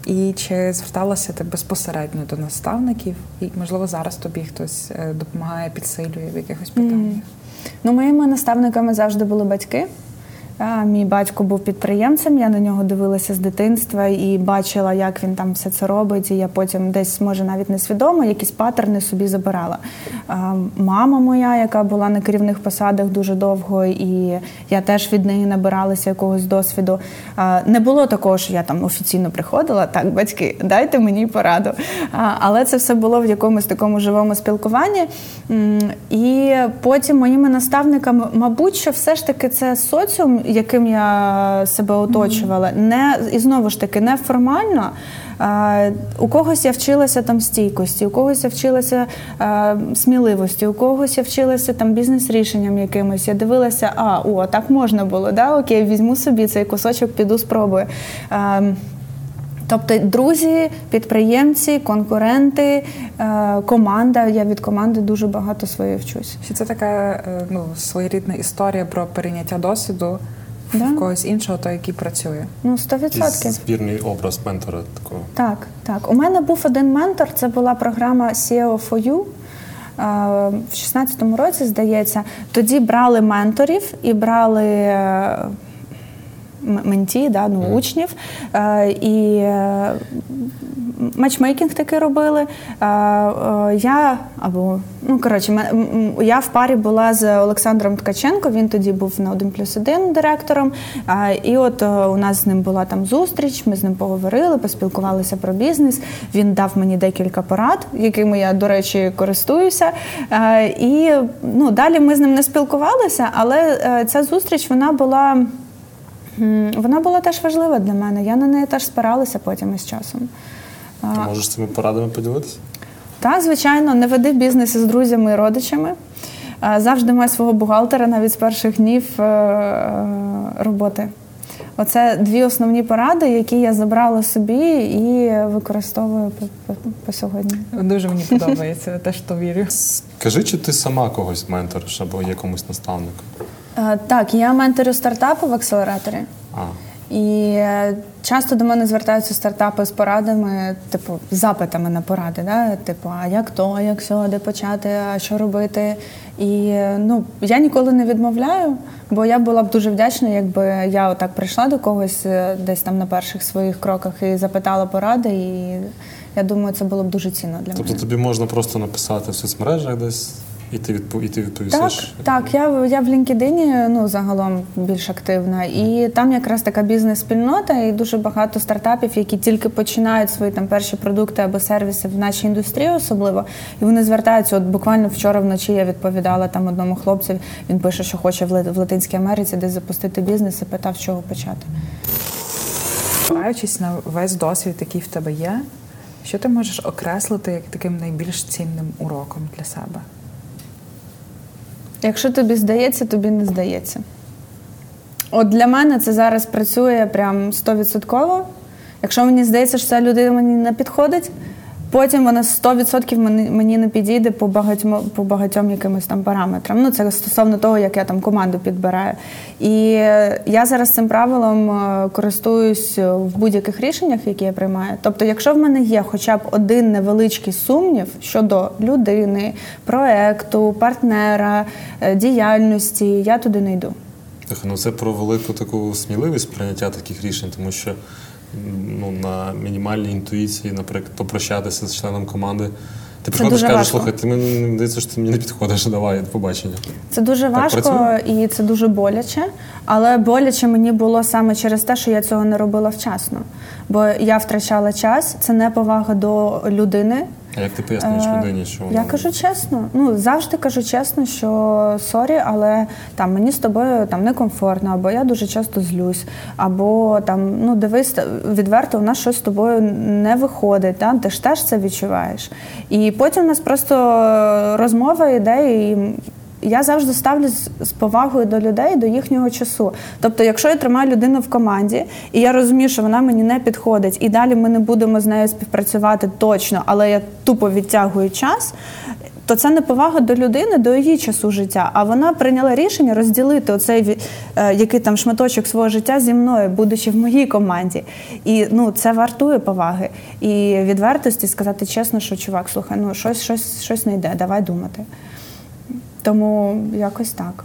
і чи зверталася ти безпосередньо до наставників, і можливо зараз тобі хтось допомагає, підсилює в якихось питаннях? Ну, моїми наставниками завжди були батьки. Мій батько був підприємцем, я на нього дивилася з дитинства і бачила, як він там все це робить. І я потім десь, може, навіть несвідомо, якісь паттерни собі забирала. Мама моя, яка була на керівних посадах дуже довго, і я теж від неї набиралася якогось досвіду. Не було такого, що я там офіційно приходила, так, батьки, дайте мені пораду. Але це все було в якомусь такому живому спілкуванні. І потім моїми наставниками, мабуть, що все ж таки це соціум яким я себе оточувала, не і знову ж таки не формально. У когось я вчилася там стійкості, у когось я вчилася е, сміливості, у когось я вчилася там бізнес-рішенням якимось. Я дивилася, а о, так можна було, да? окей, візьму собі цей кусочок, піду спробую. А, Тобто друзі, підприємці, конкуренти, команда. Я від команди дуже багато своєї вчусь. Чи це така е, ну, своєрідна історія про перейняття досвіду да. в когось іншого, той, який працює. Ну, 100%. Збірний образ ментора такого. Так, так. У мене був один ментор, це була програма SEO for You. В 16-му році, здається, тоді брали менторів і брали е, менті, да, ну, учнів. Е, і матчмейкінг таки робили. Я або ну коротше, я в парі була з Олександром Ткаченко. Він тоді був на 1 плюс 1 директором. І от у нас з ним була там зустріч. Ми з ним поговорили, поспілкувалися про бізнес. Він дав мені декілька порад, якими я, до речі, користуюся. І ну, далі ми з ним не спілкувалися, але е, ця зустріч вона була. Вона була теж важлива для мене. Я на неї теж спиралася потім із часом. Ти можеш цими порадами поділитися? Так, звичайно, не веди бізнес із друзями і родичами. Завжди май свого бухгалтера навіть з перших днів е, роботи. Оце дві основні поради, які я забрала собі і використовую по, по, по сьогодні. Дуже мені подобається, теж то вірю. Скажи, чи ти сама когось менториш або є комусь наставником? Так, я менторю стартапи в акселераторі. А. І е, часто до мене звертаються стартапи з порадами, типу, запитами на поради. Да? Типу, а як то, як сьо, де почати, а що робити? І е, ну, я ніколи не відмовляю, бо я була б дуже вдячна, якби я отак прийшла до когось е, десь там на перших своїх кроках і запитала поради. І я думаю, це було б дуже цінно для тобто мене. Тобто тобі можна просто написати в соцмережах десь. І ти відпов... і ти відповісиш? Так, так. Я я в LinkedIn, ну загалом більш активна, і там якраз така бізнес-спільнота, і дуже багато стартапів, які тільки починають свої там перші продукти або сервіси в нашій індустрії, особливо, і вони звертаються. От буквально вчора вночі я відповідала там одному хлопцю. Він пише, що хоче в Латинській Америці десь запустити бізнес і питав, з чого почати. Спираючись на весь досвід, який в тебе є, що ти можеш окреслити як таким найбільш цінним уроком для себе? Якщо тобі здається, тобі не здається. От для мене це зараз працює прям стовідсотково. Якщо мені здається, що ця людина мені не підходить, Потім вона 100% мені, не підійде по багатьом по багатьом якимось там параметрам. Ну це стосовно того, як я там команду підбираю. І я зараз цим правилом е, користуюсь в будь-яких рішеннях, які я приймаю. Тобто, якщо в мене є хоча б один невеличкий сумнів щодо людини, проекту, партнера, е, діяльності, я туди не йду. Ну це про велику таку сміливість прийняття таких рішень, тому що ну, на мінімальній інтуїції, наприклад, попрощатися з членом команди. Ти приходиш і кажеш, слухай, ти мені здається, що ти мені не підходиш, давай побачення. Це дуже так важко працює? і це дуже боляче, але боляче мені було саме через те, що я цього не робила вчасно. Бо я втрачала час, це не повага до людини. А як ти пояснюєш е, людині, що вона... я кажу чесно? Ну завжди кажу чесно, що sorry, але там мені з тобою там некомфортно, або я дуже часто злюсь, або там ну дивись, відверто у нас щось з тобою не виходить. Та? Ти ж теж це відчуваєш. І потім у нас просто розмова йде, і я завжди ставлю з повагою до людей, до їхнього часу. Тобто, якщо я тримаю людину в команді, і я розумію, що вона мені не підходить, і далі ми не будемо з нею співпрацювати точно, але я тупо відтягую час. То це не повага до людини, до її часу життя. А вона прийняла рішення розділити оцей е, який там шматочок свого життя зі мною, будучи в моїй команді. І ну це вартує поваги і відвертості сказати чесно, що чувак, слухай, ну щось, щось, щось не йде, давай думати. Тому якось так.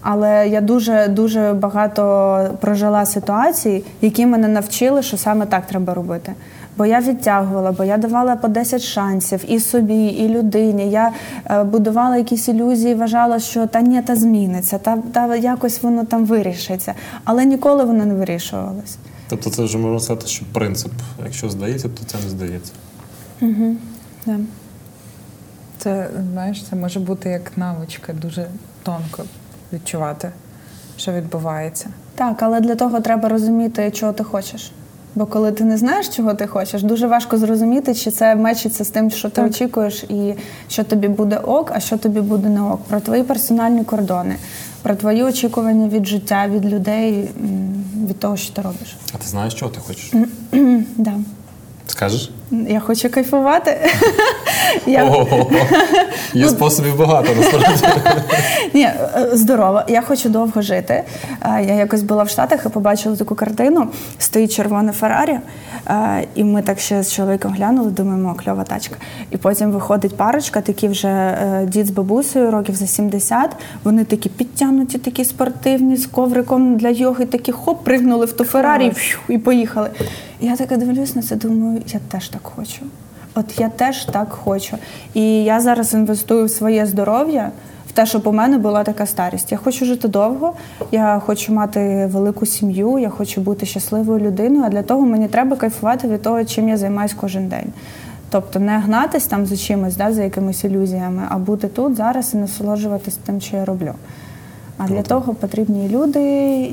Але я дуже дуже багато прожила ситуацій, які мене навчили, що саме так треба робити. Бо я відтягувала, бо я давала по 10 шансів і собі, і людині. Я е, будувала якісь ілюзії, вважала, що та ні, та зміниться, та та якось воно там вирішиться. Але ніколи воно не вирішувалось. Тобто, це вже можна сказати, що принцип: якщо здається, то це не здається. Угу. Yeah. Це знаєш, це може бути як навичка, дуже тонко відчувати, що відбувається. Так, але для того треба розуміти, чого ти хочеш. Бо коли ти не знаєш, чого ти хочеш, дуже важко зрозуміти, чи це мечиться з тим, що ти так. очікуєш, і що тобі буде ок, а що тобі буде не ок. Про твої персональні кордони, про твої очікування від життя, від людей, від того, що ти робиш. А ти знаєш, чого ти хочеш? да. Скажеш? Я хочу кайфувати. Я... Є ну, способів багато, насправді. Ні, е, здорово. Я хочу довго жити. Е, я якось була в Штатах і побачила таку картину. Стоїть червона Феррарі, е, і ми так ще з чоловіком глянули, думаємо, кльова тачка. І потім виходить парочка, такі вже дід з бабусею, років за 70. Вони такі підтягнуті, такі спортивні, з ковриком для йоги, такі хоп, пригнули в ту Феррарі і поїхали. Я така дивлюсь на це, думаю, я теж так хочу. От я теж так хочу. І я зараз інвестую в своє здоров'я, в те, щоб у мене була така старість. Я хочу жити довго, я хочу мати велику сім'ю, я хочу бути щасливою людиною. А для того мені треба кайфувати від того, чим я займаюся кожен день. Тобто не гнатись там за чимось, да, за якимись ілюзіями, а бути тут зараз і насолоджуватись тим, що я роблю. А для того потрібні і люди,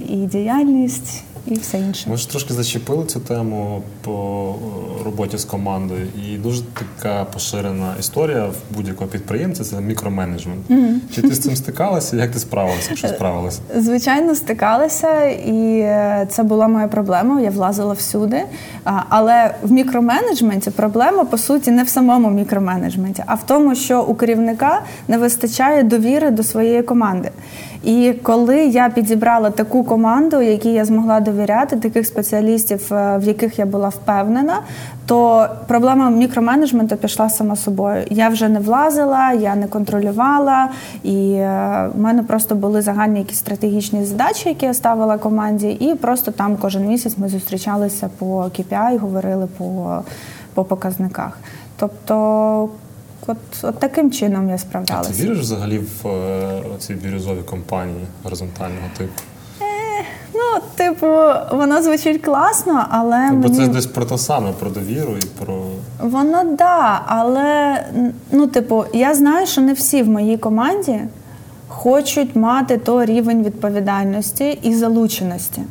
і діяльність, і все інше. Ми ж трошки зачепили цю тему по е, роботі з командою, і дуже така поширена історія в будь-якого підприємця це мікроменеджмент. Mm-hmm. Чи ти з цим стикалася? Як ти справилася? Якщо справилася? Звичайно, стикалася, і е, це була моя проблема. Я влазила всюди. Але в мікроменеджменті проблема по суті не в самому мікроменеджменті, а в тому, що у керівника не вистачає довіри до своєї команди. І коли я підібрала таку команду, якій я змогла довіряти, таких спеціалістів, е, в яких я була впевнена, то проблема мікроменеджменту пішла сама собою. Я вже не влазила, я не контролювала, і е, в мене просто були загальні якісь стратегічні задачі, які я ставила команді, і просто там кожен місяць ми зустрічалися по KPI, говорили по, по показниках. Тобто От от таким чином я справдалася. А Ти віриш взагалі в е, ці бірюзові компанії горизонтального типу? Е, ну, типу, воно звучить класно, але. Бо мені... це десь про те саме, про довіру і про. Воно да, але ну, типу, я знаю, що не всі в моїй команді хочуть мати той рівень відповідальності і залученості.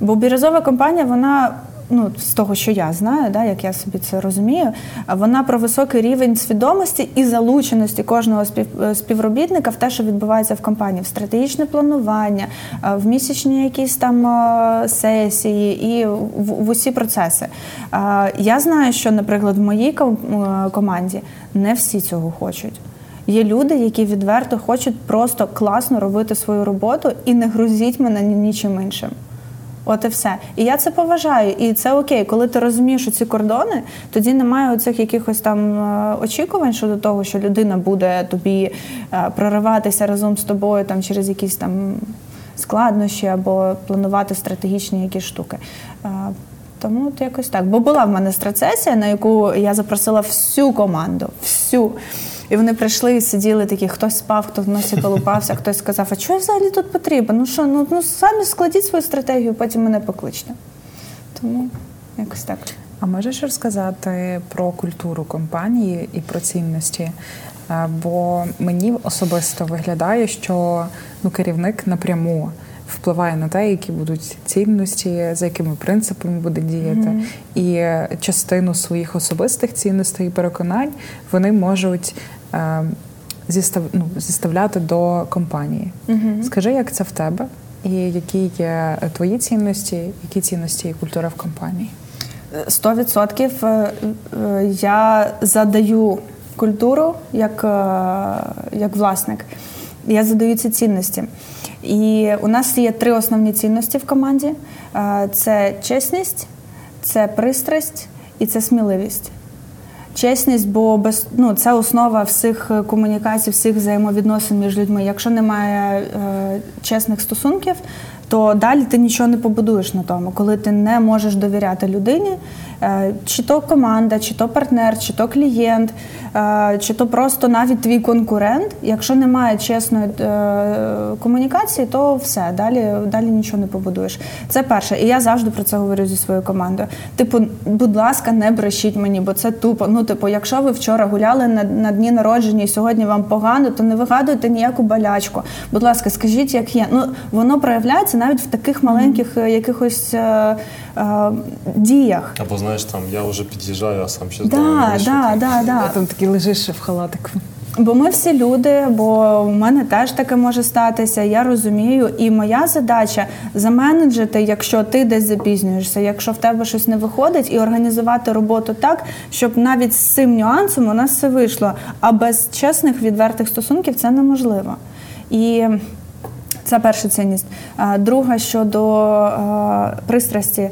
Бо бірюзова компанія, вона ну, з того, що я знаю, да, як я собі це розумію, вона про високий рівень свідомості і залученості кожного е, співробітника в те, що відбувається в компанії, в стратегічне планування, е, в місячні якісь там е, сесії і в усі процеси. Я знаю, що, наприклад, в моїй команді не всі цього хочуть. Є люди, які відверто хочуть просто класно робити свою роботу і не грузіть мене нічим іншим. От і все. І я це поважаю. І це окей, коли ти розумієш ці кордони, тоді немає оцих якихось там е, очікувань щодо того, що людина буде тобі е, прориватися разом з тобою там через якісь там складнощі або планувати стратегічні якісь штуки. Е, тому от якось так. Бо була в мене страцесія, на яку я запросила всю команду, всю. І вони прийшли і сиділи такі, хтось спав, хто в носі колупався, хтось сказав, а чого взагалі тут потрібно? Ну що, ну ну самі складіть свою стратегію, потім мене покличте. Тому якось так. А можеш розказати про культуру компанії і про цінності? Бо мені особисто виглядає, що ну, керівник напряму впливає на те, які будуть цінності, за якими принципами буде діяти, mm-hmm. і частину своїх особистих цінностей і переконань вони можуть зістав, ну, зіставляти до компанії. Mm-hmm. Скажи, як це в тебе, і які є твої цінності, які цінності і культура в компанії? Сто відсотків е, е, я задаю культуру як, е, як власник. Я задаю ці цінності. І у нас є три основні цінності в команді: це чесність, це пристрасть і це сміливість. Чесність, бо без ну це основа всіх комунікацій, всіх взаємовідносин між людьми. Якщо немає е, чесних стосунків, то далі ти нічого не побудуєш на тому, коли ти не можеш довіряти людині, Е, чи то команда, чи то партнер, чи то клієнт, е, чи то просто навіть твій конкурент. Якщо немає чесної е, комунікації, то все далі далі нічого не побудуєш. Це перше, і я завжди про це говорю зі своєю командою. Типу, будь ласка, не брешіть мені, бо це тупо. Ну, типу, якщо ви вчора гуляли на, на дні народження і сьогодні вам погано, то не вигадуйте ніяку болячку. Будь ласка, скажіть, як є. Ну воно проявляється навіть в таких маленьких якихось е, е, діях. Або знаєш, там я вже під'їжджаю, а сам ще да, да, да, да. Там такий лежиш в халатику. Бо ми всі люди, бо в мене теж таке може статися. Я розумію, і моя задача заменеджити, якщо ти десь запізнюєшся, якщо в тебе щось не виходить, і організувати роботу так, щоб навіть з цим нюансом у нас все вийшло. А без чесних відвертих стосунків це неможливо. І Це перша цінність. Друга щодо пристрасті.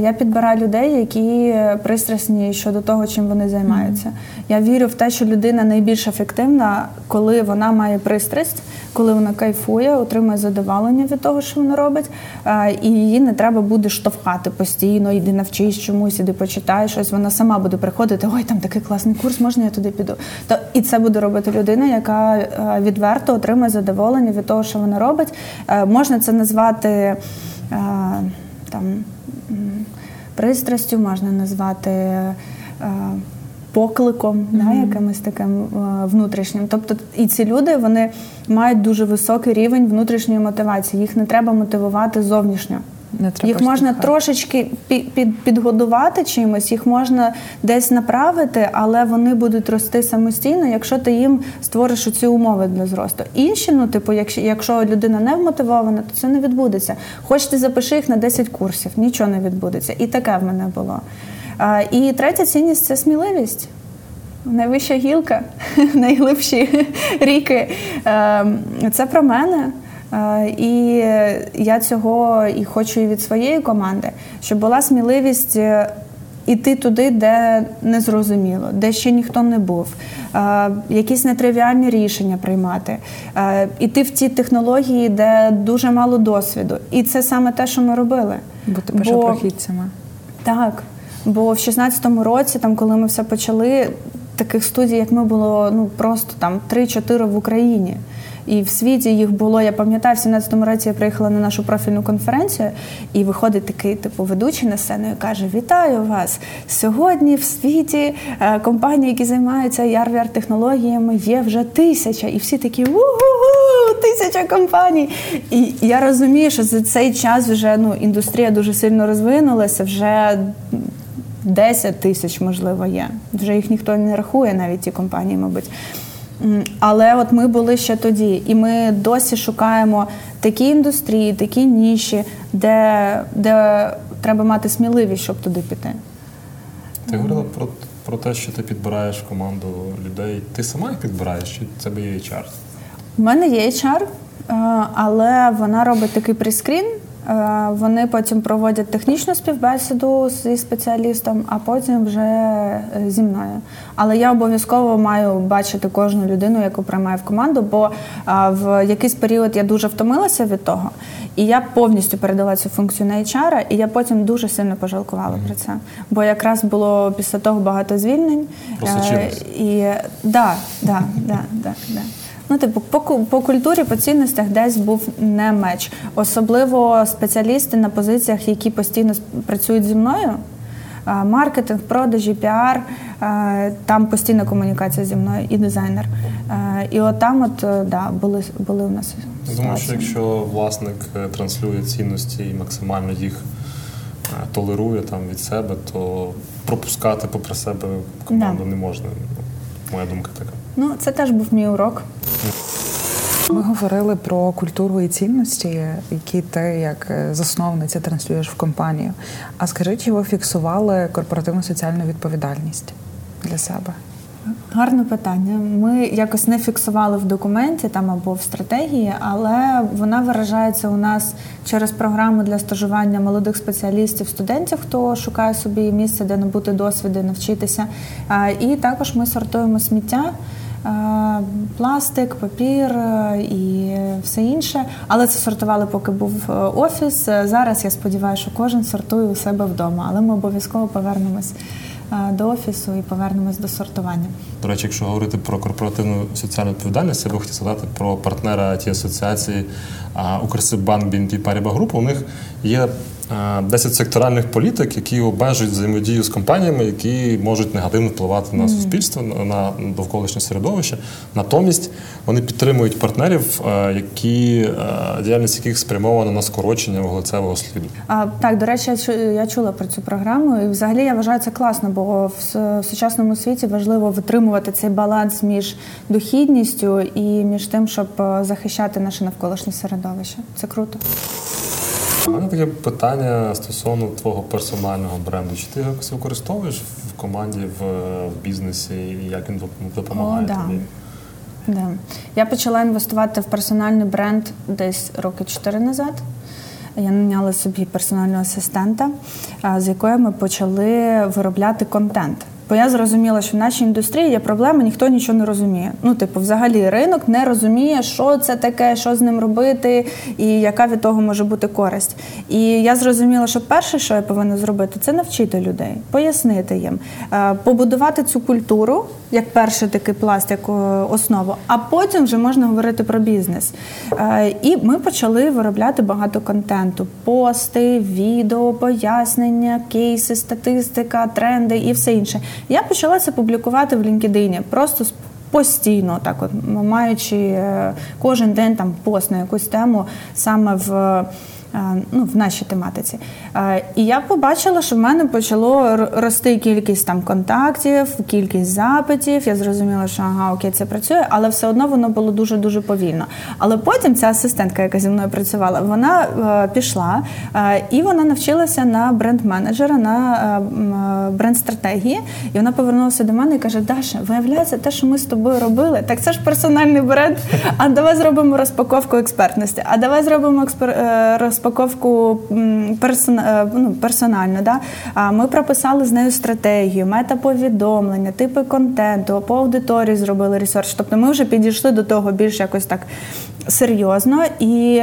Я підбираю людей, які пристрасні щодо того, чим вони займаються. Я вірю в те, що людина найбільш ефективна, коли вона має пристрасть, коли вона кайфує, отримує задоволення від того, що вона робить, і її не треба буде штовхати постійно, йди навчись чомусь, іди почитай щось. Вона сама буде приходити. Ой, там такий класний курс, можна я туди піду. То і це буде робити людина, яка відверто отримує задоволення від того, що вона робить. Можна це назвати там пристрастю, можна назвати покликом, mm-hmm. да, якимось таким е, внутрішнім. Тобто і ці люди вони мають дуже високий рівень внутрішньої мотивації. Їх не треба мотивувати зовнішньо. Не треба їх можна штовхати. трошечки під, під, підгодувати чимось, їх можна десь направити, але вони будуть рости самостійно, якщо ти їм створиш ці умови для зросту. Інші, ну типу, якщо якщо людина не вмотивована, то це не відбудеться. Хоч ти запиши їх на 10 курсів, нічого не відбудеться. І таке в мене було. І третя цінність це сміливість. Найвища гілка, найглибші ріки. Ем, це про мене. І я цього і хочу і від своєї команди, щоб була сміливість е, іти туди, де не зрозуміло, де ще ніхто не був, якісь нетривіальні рішення приймати, іти в ті технології, де дуже мало досвіду. І це саме те, що ми робили. Бути першопрохідцями. Так. Бо в 16-му році, там, коли ми все почали, таких студій, як ми було ну просто там 3-4 в Україні. І в світі їх було, я пам'ятаю, в 17-му році я приїхала на нашу профільну конференцію, і виходить такий типу ведучий на сцену і каже: Вітаю вас! Сьогодні в світі е, компанії, які займаються ярвіар технологіями, є вже тисяча. І всі такі у-гу-гу, тисяча компаній. І я розумію, що за цей час вже ну, індустрія дуже сильно розвинулася, вже 10 тисяч, можливо, є. Вже їх ніхто не рахує, навіть ті компанії, мабуть. Але от ми були ще тоді, і ми досі шукаємо такі індустрії, такі ніші, де де треба мати сміливість, щоб туди піти. Ти говорила про про те, що ти підбираєш команду людей. Ти сама їх підбираєш, чи це є HR? У мене є HR, е, але вона робить такий прескрін. Е, вони потім проводять технічну співбесіду зі спеціалістом, а потім вже е, зі мною. Але я обов'язково маю бачити кожну людину, яку приймаю в команду, бо е, в якийсь період я дуже втомилася від того, і я повністю передала цю функцію на HR, і я потім дуже сильно пожалкувала mm-hmm. про це. Бо якраз було після того багато звільнень. Просочилась. І да, да, да, да, да. Ну, типу, по по культурі, по цінностях десь був не match. Особливо спеціалісти на позиціях, які постійно працюють зі мною. Маркетинг, продажі, піар, там постійна комунікація зі мною і дизайнер. І от там, от е, да, були були у нас. Думаю, що якщо власник е, транслює цінності і максимально їх е, толерує там від себе, то пропускати попри себе команду да. не можна. Моя думка така. Ну, це теж був мій урок. Ми говорили про культуру і цінності, які ти як е, засновниця транслюєш в компанію. А скажи, чи ви фіксували корпоративну соціальну відповідальність для себе? Гарне питання. Ми якось не фіксували в документі там або в стратегії, але вона виражається у нас через програму для стажування молодих спеціалістів, студентів, хто шукає собі місце, де набути досвіди, навчитися. І також ми сортуємо сміття. Пластик, папір і все інше, але це сортували, поки був е, офіс. Зараз я сподіваюся, що кожен сортує у себе вдома, але ми обов'язково повернемось до офісу і повернемось до сортування. До речі, якщо говорити про корпоративну соціальну відповідальність, я би хотів сказати про партнера тієї асоціації Укрсиббанк BNP Paribas Group. У них є 10 секторальних політик, які обмежують взаємодію з компаніями, які можуть негативно впливати на суспільство, на довколишнє середовище. Натомість вони підтримують партнерів, які діяльність яких спрямована на скорочення вуглецевого сліду. А так до речі, я чула про цю програму, і взагалі я вважаю це класно, бо в сучасному світі важливо витримувати цей баланс між дохідністю і між тим, щоб захищати наше навколишнє середовище. Це круто. У мене таке питання стосовно твого персонального бренду. Чи ти якось використовуєш в команді в, в бізнесі і як він допомагає О, да. тобі? Да. Я почала інвестувати в персональний бренд десь роки чотири назад. Я наняла собі персонального асистента, з якою ми почали виробляти контент. Бо я зрозуміла, що в нашій індустрії є проблеми, ніхто нічого не розуміє. Ну, типу, взагалі, ринок не розуміє, що це таке, що з ним робити, і яка від того може бути користь. І я зрозуміла, що перше, що я повинна зробити, це навчити людей, пояснити їм, е, побудувати цю культуру як перший такий пласт, як основу, а потім вже можна говорити про бізнес. Е, і ми почали виробляти багато контенту: пости, відео, пояснення, кейси, статистика, тренди і все інше. Я почала це публікувати в LinkedIn, просто постійно, так от маючи е, кожен день там пост на якусь тему саме в. Е, ну, в нашій тематиці. Е, і я побачила, що в мене почало рости кількість там контактів, кількість запитів. Я зрозуміла, що ага, окей, це працює, але все одно воно було дуже дуже повільно. Але потім ця асистентка, яка зі мною працювала, вона е, пішла і вона навчилася на бренд-менеджера, на бренд-стратегії. І вона повернулася до мене і каже: Даша, виявляється, те, що ми з тобою робили, так це ж персональний бренд. А давай зробимо розпаковку експертності. А давай зробимо експер... розпаковку розпаковку е, ну, персонально. Да? Ми прописали з нею стратегію, метаповідомлення, типи контенту, по аудиторії зробили ресерч. Тобто ми вже підійшли до того більш якось так серйозно і.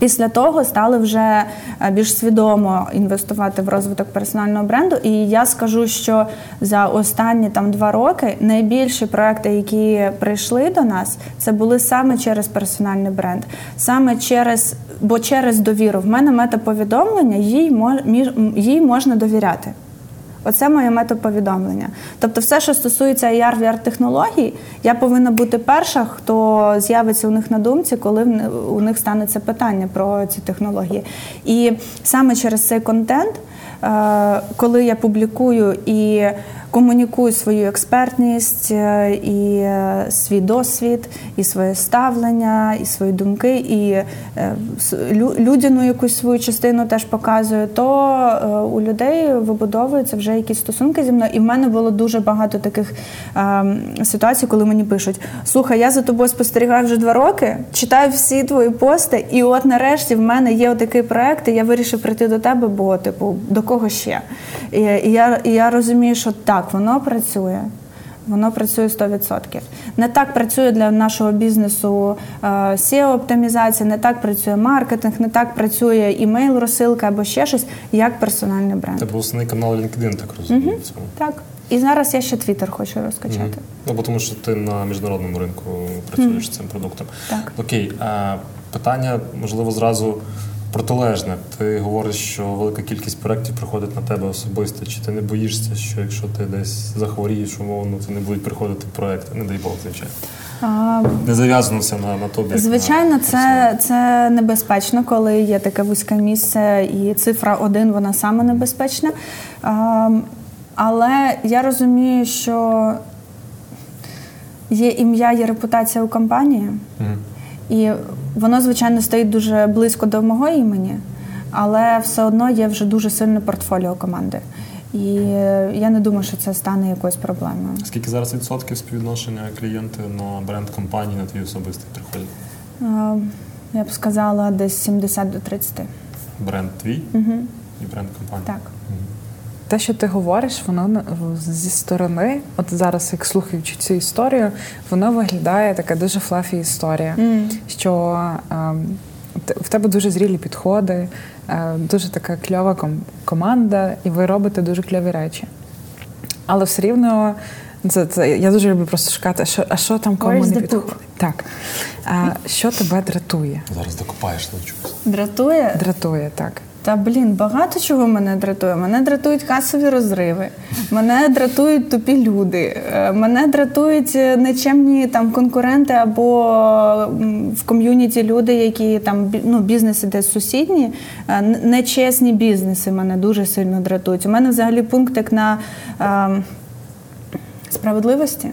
Після того стали вже е, більш свідомо інвестувати в розвиток персонального бренду. І я скажу, що за останні там два роки найбільші проекти, які прийшли до нас, це були саме через персональний бренд, саме через, бо через довіру в мене метаповідомлення їй мож, їй можна довіряти. Оце моє метоповідомлення. Тобто, все, що стосується ar vr технологій, я повинна бути перша, хто з'явиться у них на думці, коли у них станеться питання про ці технології. І саме через цей контент, е, коли я публікую і комунікую свою експертність е, і е, свій досвід, і своє ставлення, і свої думки, і е, людяну якусь свою частину теж показую, то у людей вибудовуються вже якісь стосунки зі мною. І в мене було дуже багато таких ситуацій, коли мені пишуть: слухай, я за тобою спостерігаю вже два роки, читаю всі твої пости, і от нарешті в мене є отакий проект, і я вирішив прийти до тебе, бо типу до кого ще? І я, і я розумію, що так. Так, воно працює. Воно працює 100%. Не так працює для нашого бізнесу seo оптимізація не так працює маркетинг, не так працює імейл, розсилка або ще щось, як персональний бренд. Це був основний канал LinkedIn, так розумію. Угу. Так. І зараз я ще Twitter хочу розкачати. Угу. Ну, бо тому що ти на міжнародному ринку працюєш угу. цим продуктом. Так. Окей, а питання, можливо, зразу протилежне. Ти говориш, що велика кількість проєктів приходить на тебе особисто. Чи ти не боїшся, що якщо ти десь захворієш, умовно, то не будуть приходити проекти? Не дай Бог, звичайно. А, не зав'язано все на на тобі. Звичайно, на це це небезпечно, коли є таке вузьке місце, і цифра один вона саме небезпечна. А, але я розумію, що є ім'я, є репутація у компанії. Угу. І воно, звичайно, стоїть дуже близько до мого імені, але все одно є вже дуже сильне портфоліо команди. І я не думаю, що це стане якоюсь проблемою. Скільки зараз відсотків співвідношення клієнти на бренд компанії на твій особистий приходять? Я б сказала, десь 70 до 30. Бренд твій угу. і бренд компанії? Так. Те, що ти говориш, воно зі сторони, от зараз, як слухаючи цю історію, воно виглядає така дуже флафі історія, mm. що е, в тебе дуже зрілі підходи, е, дуже така кльова команда, і ви робите дуже кльові речі. Але все рівно. Це, це я дуже люблю просто шукати, що а що там кому не підходить. Так. А, Що тебе дратує? Зараз докопаєш на чомусь. Дратує? Дратує, так. Та блін, багато чого мене дратує. Мене дратують касові розриви, мене дратують тупі люди, е, мене дратують нечемні там конкуренти або в ком'юніті люди, які там ну, бізнеси десь сусідні, е, нечесні бізнеси мене дуже сильно дратують. У мене взагалі пункт як на е, справедливості.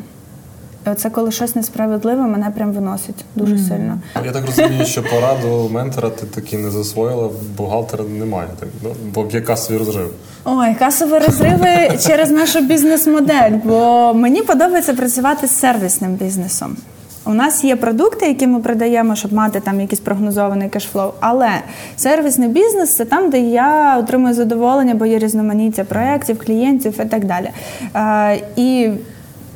І оце коли щось несправедливе, мене прям виносить дуже mm. сильно. Я так розумію, що пораду ментора ти таки не засвоїла, бухгалтера немає. Так ну, бо є касові розриви. Ой, касові розриви через нашу бізнес-модель. Бо мені подобається працювати з сервісним бізнесом. У нас є продукти, які ми продаємо, щоб мати там якийсь прогнозований кешфлоу. Але сервісний бізнес це там, де я отримую задоволення, бо є різноманіття проєктів, клієнтів і так далі. І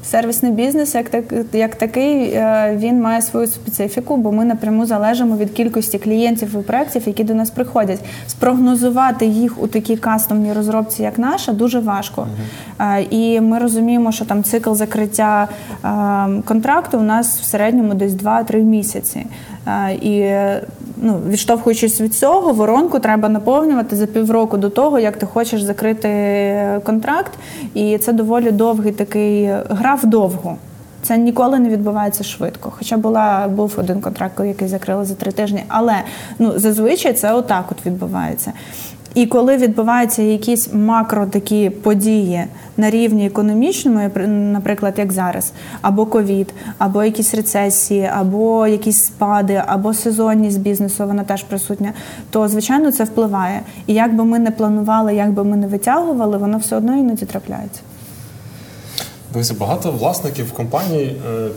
Сервісний бізнес, як так як такий, е, він має свою специфіку, бо ми напряму залежимо від кількості клієнтів і проєктів, які до нас приходять. Спрогнозувати їх у такій кастомній розробці, як наша, дуже важко. Uh-huh. І ми розуміємо, що там цикл закриття е, контракту у нас в середньому десь 2-3 місяці. І ну, відштовхуючись від цього, воронку треба наповнювати за півроку до того, як ти хочеш закрити контракт. І це доволі довгий такий гра вдовго. Це ніколи не відбувається швидко. Хоча була був один контракт, який закрили за три тижні. Але ну зазвичай це отак от відбувається. І коли відбуваються якісь макро такі події на рівні економічному, наприклад, як зараз, або ковід, або якісь рецесії, або якісь спади, або сезонність бізнесу, вона теж присутня, то звичайно це впливає. І як би ми не планували, як би ми не витягували, воно все одно іноді трапляється. Дивіться, багато власників компаній. Е,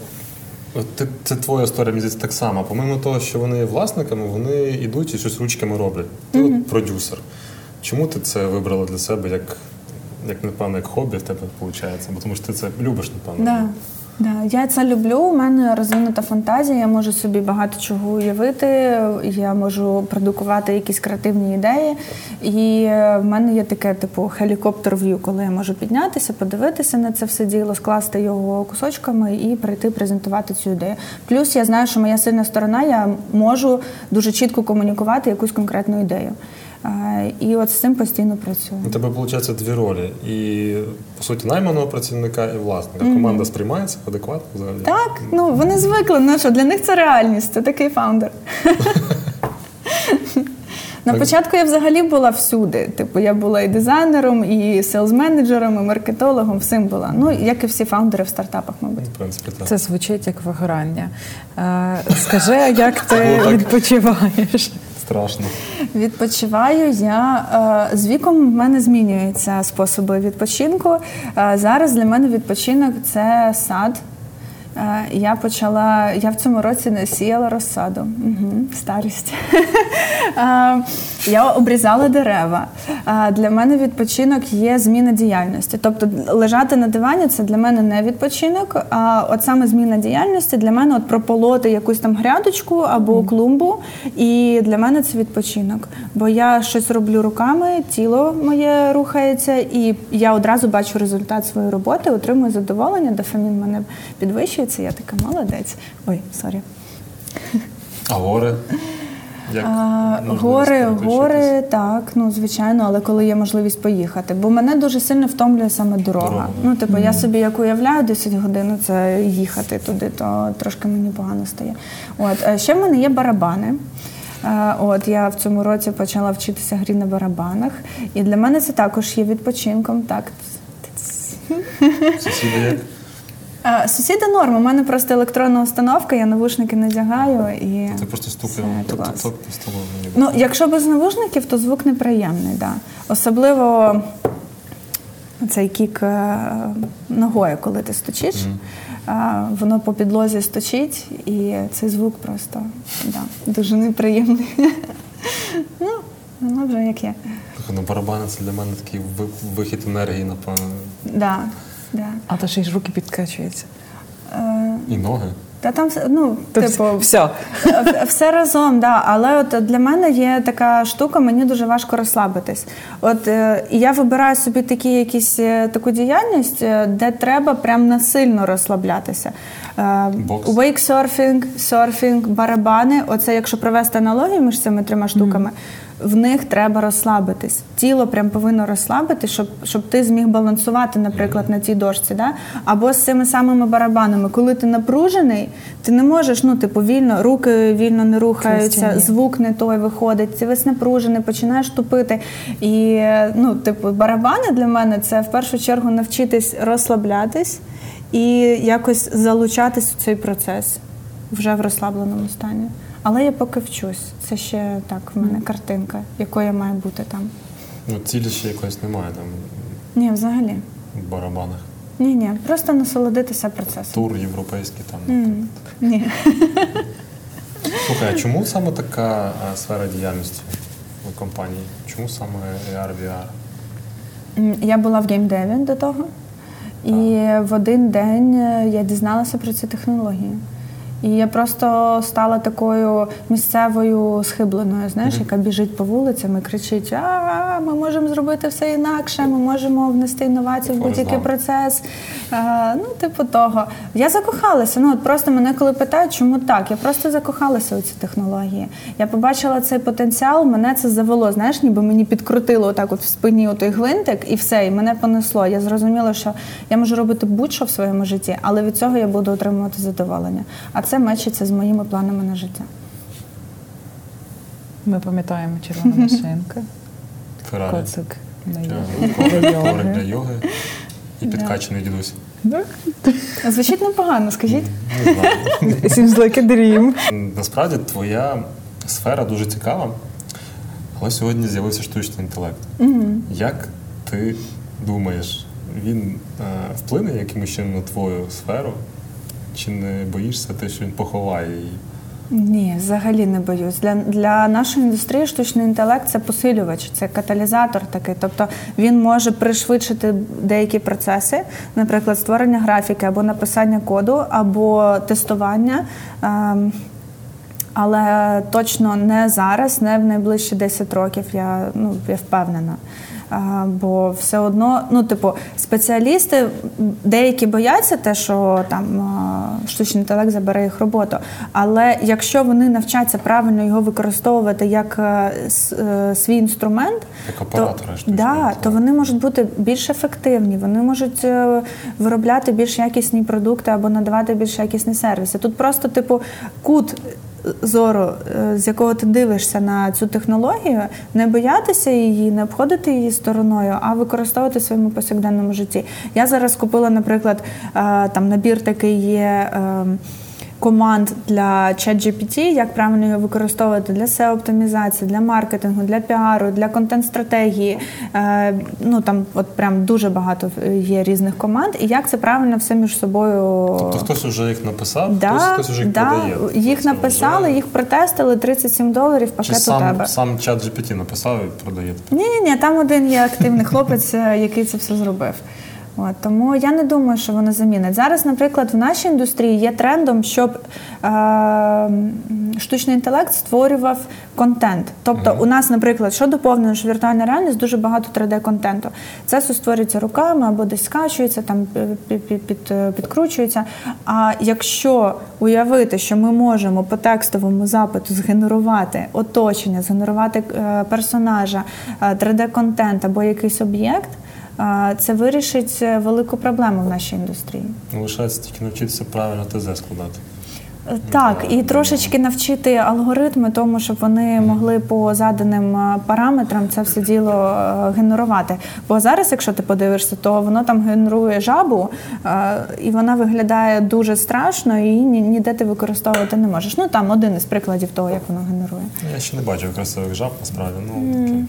це твоя історія мені так само. Помимо того, що вони є власниками, вони йдуть і щось ручками роблять. Ти mm-hmm. от продюсер. Чому ти це вибрала для себе як, як напевно, як хобі в тебе виходить? Бо тому що ти це любиш, напевно. Да. Да, я це люблю. У мене розвинута фантазія. Я можу собі багато чого уявити. Я можу продукувати якісь креативні ідеї. І в мене є таке, типу, хелікоптер в'ю, коли я можу піднятися, подивитися на це все діло, скласти його кусочками і прийти презентувати цю ідею. Плюс я знаю, що моя сильна сторона, я можу дуже чітко комунікувати якусь конкретну ідею. І от з цим постійно працюю. У тебе виходить дві ролі. І, по суті, найманого працівника і власника. Mm-hmm. Команда сприймається адекватно взагалі? Так, ну вони звикли, ну що для них це реальність, це такий фаундер. На початку я взагалі була всюди. Типу, я була і дизайнером, і селс-менеджером, і маркетологом, всім була. Ну, як і всі фаундери в стартапах, мабуть. В принципі, так. Це звучить як вигорання. Е, скажи, як ти відпочиваєш? Страшно. Відпочиваю я е, з віком в мене змінюються способи відпочинку. Е, зараз для мене відпочинок це сад. Е, я почала, я в цьому році не сіяла розсаду. Угу, Старість. Я обрізала дерева. Для мене відпочинок є зміна діяльності. Тобто лежати на дивані це для мене не відпочинок. А от саме зміна діяльності для мене от прополоти якусь там грядочку або клумбу. І для мене це відпочинок. Бо я щось роблю руками, тіло моє рухається, і я одразу бачу результат своєї роботи, отримую задоволення, дофамін мене підвищує закінчується, я така молодець. Ой, sorry. А гори? Як а, Гори, гори, так, ну звичайно, але коли є можливість поїхати. Бо мене дуже сильно втомлює саме дорога. дорога. Ну, типу, mm-hmm. я собі як уявляю 10 годин це їхати туди, то трошки мені погано стає. От ще в мене є барабани. От я в цьому році почала вчитися грі на барабанах, і для мене це також є відпочинком. Так. Сусіди? Сусіди норм, у мене просто електронна установка, я навушники надягаю і. Це просто стукає. Ну, якщо без навушників, то звук неприємний, да. Особливо цей кік е, ногою, коли ти стучиш, mm-hmm. воно по підлозі стучить, і цей звук просто да, дуже неприємний. Ну, воно вже як є. Ну, барабани це для мене такий вихід енергії, напевно. Да. Да. А то ще й руки підкачуються. Е... І ноги. Та там ну, Тобто, типу, все все разом, да. Але от для мене є така штука, мені дуже важко розслабитись. От е, я вибираю собі такі якісь е, таку діяльність, е, де треба прям насильно розслаблятися. Вейксерфінг, серфінг, барабани. Оце, якщо провести аналогію між цими трьома штуками. Mm в них треба розслабитись. Тіло прям повинно розслабити, щоб щоб ти зміг балансувати, наприклад, на цій дошці. Да? Або з цими самими барабанами. Коли ти напружений, ти не можеш, ну, типу, вільно, руки вільно не рухаються, звук не той виходить, ти весь напружений, починаєш тупити. І ну, типу, барабани для мене це в першу чергу навчитись розслаблятись і якось залучатись в цей процес вже в розслабленому стані. Але я поки вчусь. Це ще так в мене картинка, якою має бути там. Ну, цілі ще якоїсь немає там Ні, взагалі. в барабанах. Ні, ні, просто насолодитися процесом. Тур європейський там. Ні. Слухай, а чому саме така а, сфера діяльності у компанії? Чому саме AR, VR? Я була в геймдеві до того, і в один день е, я дізналася про ці технології. І я просто стала такою місцевою схибленою, знаєш, яка біжить по вулицям і кричить: а ми можемо зробити все інакше, ми можемо внести інновації в будь-який процес. Ну, типу того. Я закохалася. Ну, от просто мене коли питають, чому так, я просто закохалася у ці технології. Я побачила цей потенціал, мене це завело. Знаєш, ніби мені підкрутило отак от в спині той гвинтик, і все, і мене понесло. Я зрозуміла, що я можу робити будь-що в своєму житті, але від цього я буду отримувати задоволення. А це мечиться з моїми планами на життя. Ми пам'ятаємо червону машинку, Феррарі. коцик Для коврик для йоги. йоги і підкачаний дідусь. Так? Звучить непогано, скажіть. Не. Seems like a dream. Насправді твоя сфера дуже цікава, але сьогодні з'явився штучний інтелект. Як ти думаєш, він е, вплине якимось чином на твою сферу? Чи не боїшся те, що він поховає її? Ні, взагалі не боюсь. Для, для нашої індустрії штучний інтелект це посилювач, це каталізатор такий. Тобто він може пришвидшити деякі процеси, наприклад, створення графіки або написання коду, або тестування. Ем, але точно не зараз, не в найближчі 10 років. Я ну я впевнена. Бо все одно, ну типу, спеціалісти деякі бояться те, що там штучний інтелект забере їх роботу. Але якщо вони навчаться правильно його використовувати як е, е, свій інструмент, Як то, да, то вони можуть бути більш ефективні, вони можуть е, виробляти більш якісні продукти або надавати більш якісні сервіси. Тут просто, типу, кут зору, е, з якого ти дивишся на цю технологію, не боятися її, не обходити її стороною, а використовувати в своєму повсякденному житті. Я зараз купила, наприклад, е, там набір такий є. Команд для ChatGPT, як правильно його використовувати для SEO-оптимізації, для маркетингу, для піару, для контент-стратегії. Е, ну там от прям дуже багато є різних команд, і як це правильно все між собою. Тобто хтось вже їх написав, Да, хтось, хтось вже їх да, продає. їх Це написали, вже- їх протестили, 37 доларів Чи пакет у сам, тебе. сам чат GPT написав і продає. Ні, ні, ні, там один є активний хлопець, е, який це все зробив. От, тому я не думаю, що вони замінять. Зараз, наприклад, в нашій індустрії є трендом, щоб е, штучний інтелект створював контент. Тобто, у нас, наприклад, що доповнено, що віртуальна реальність дуже багато 3D-контенту. Це все створюється руками або десь скачується, там е, підкручується. А якщо уявити, що ми можемо по текстовому запиту згенерувати оточення, згенерувати е, персонажа, е, 3D-контент або якийсь об'єкт. Це вирішить е, велику проблему в нашій індустрії. Ну, Лишається тільки навчитися правильно ТЗ складати. Е, Так, і трошечки навчити алгоритми тому, щоб вони могли по заданим е, параметрам це все діло генерувати. Бо зараз, якщо ти подивишся, то воно там генерує жабу, і вона виглядає дуже страшно, і ні- ніде ти використовувати не можеш. Ну там один із прикладів того, як воно генерує. Я ще не бачив красивих жаб, насправді. Ну, таке.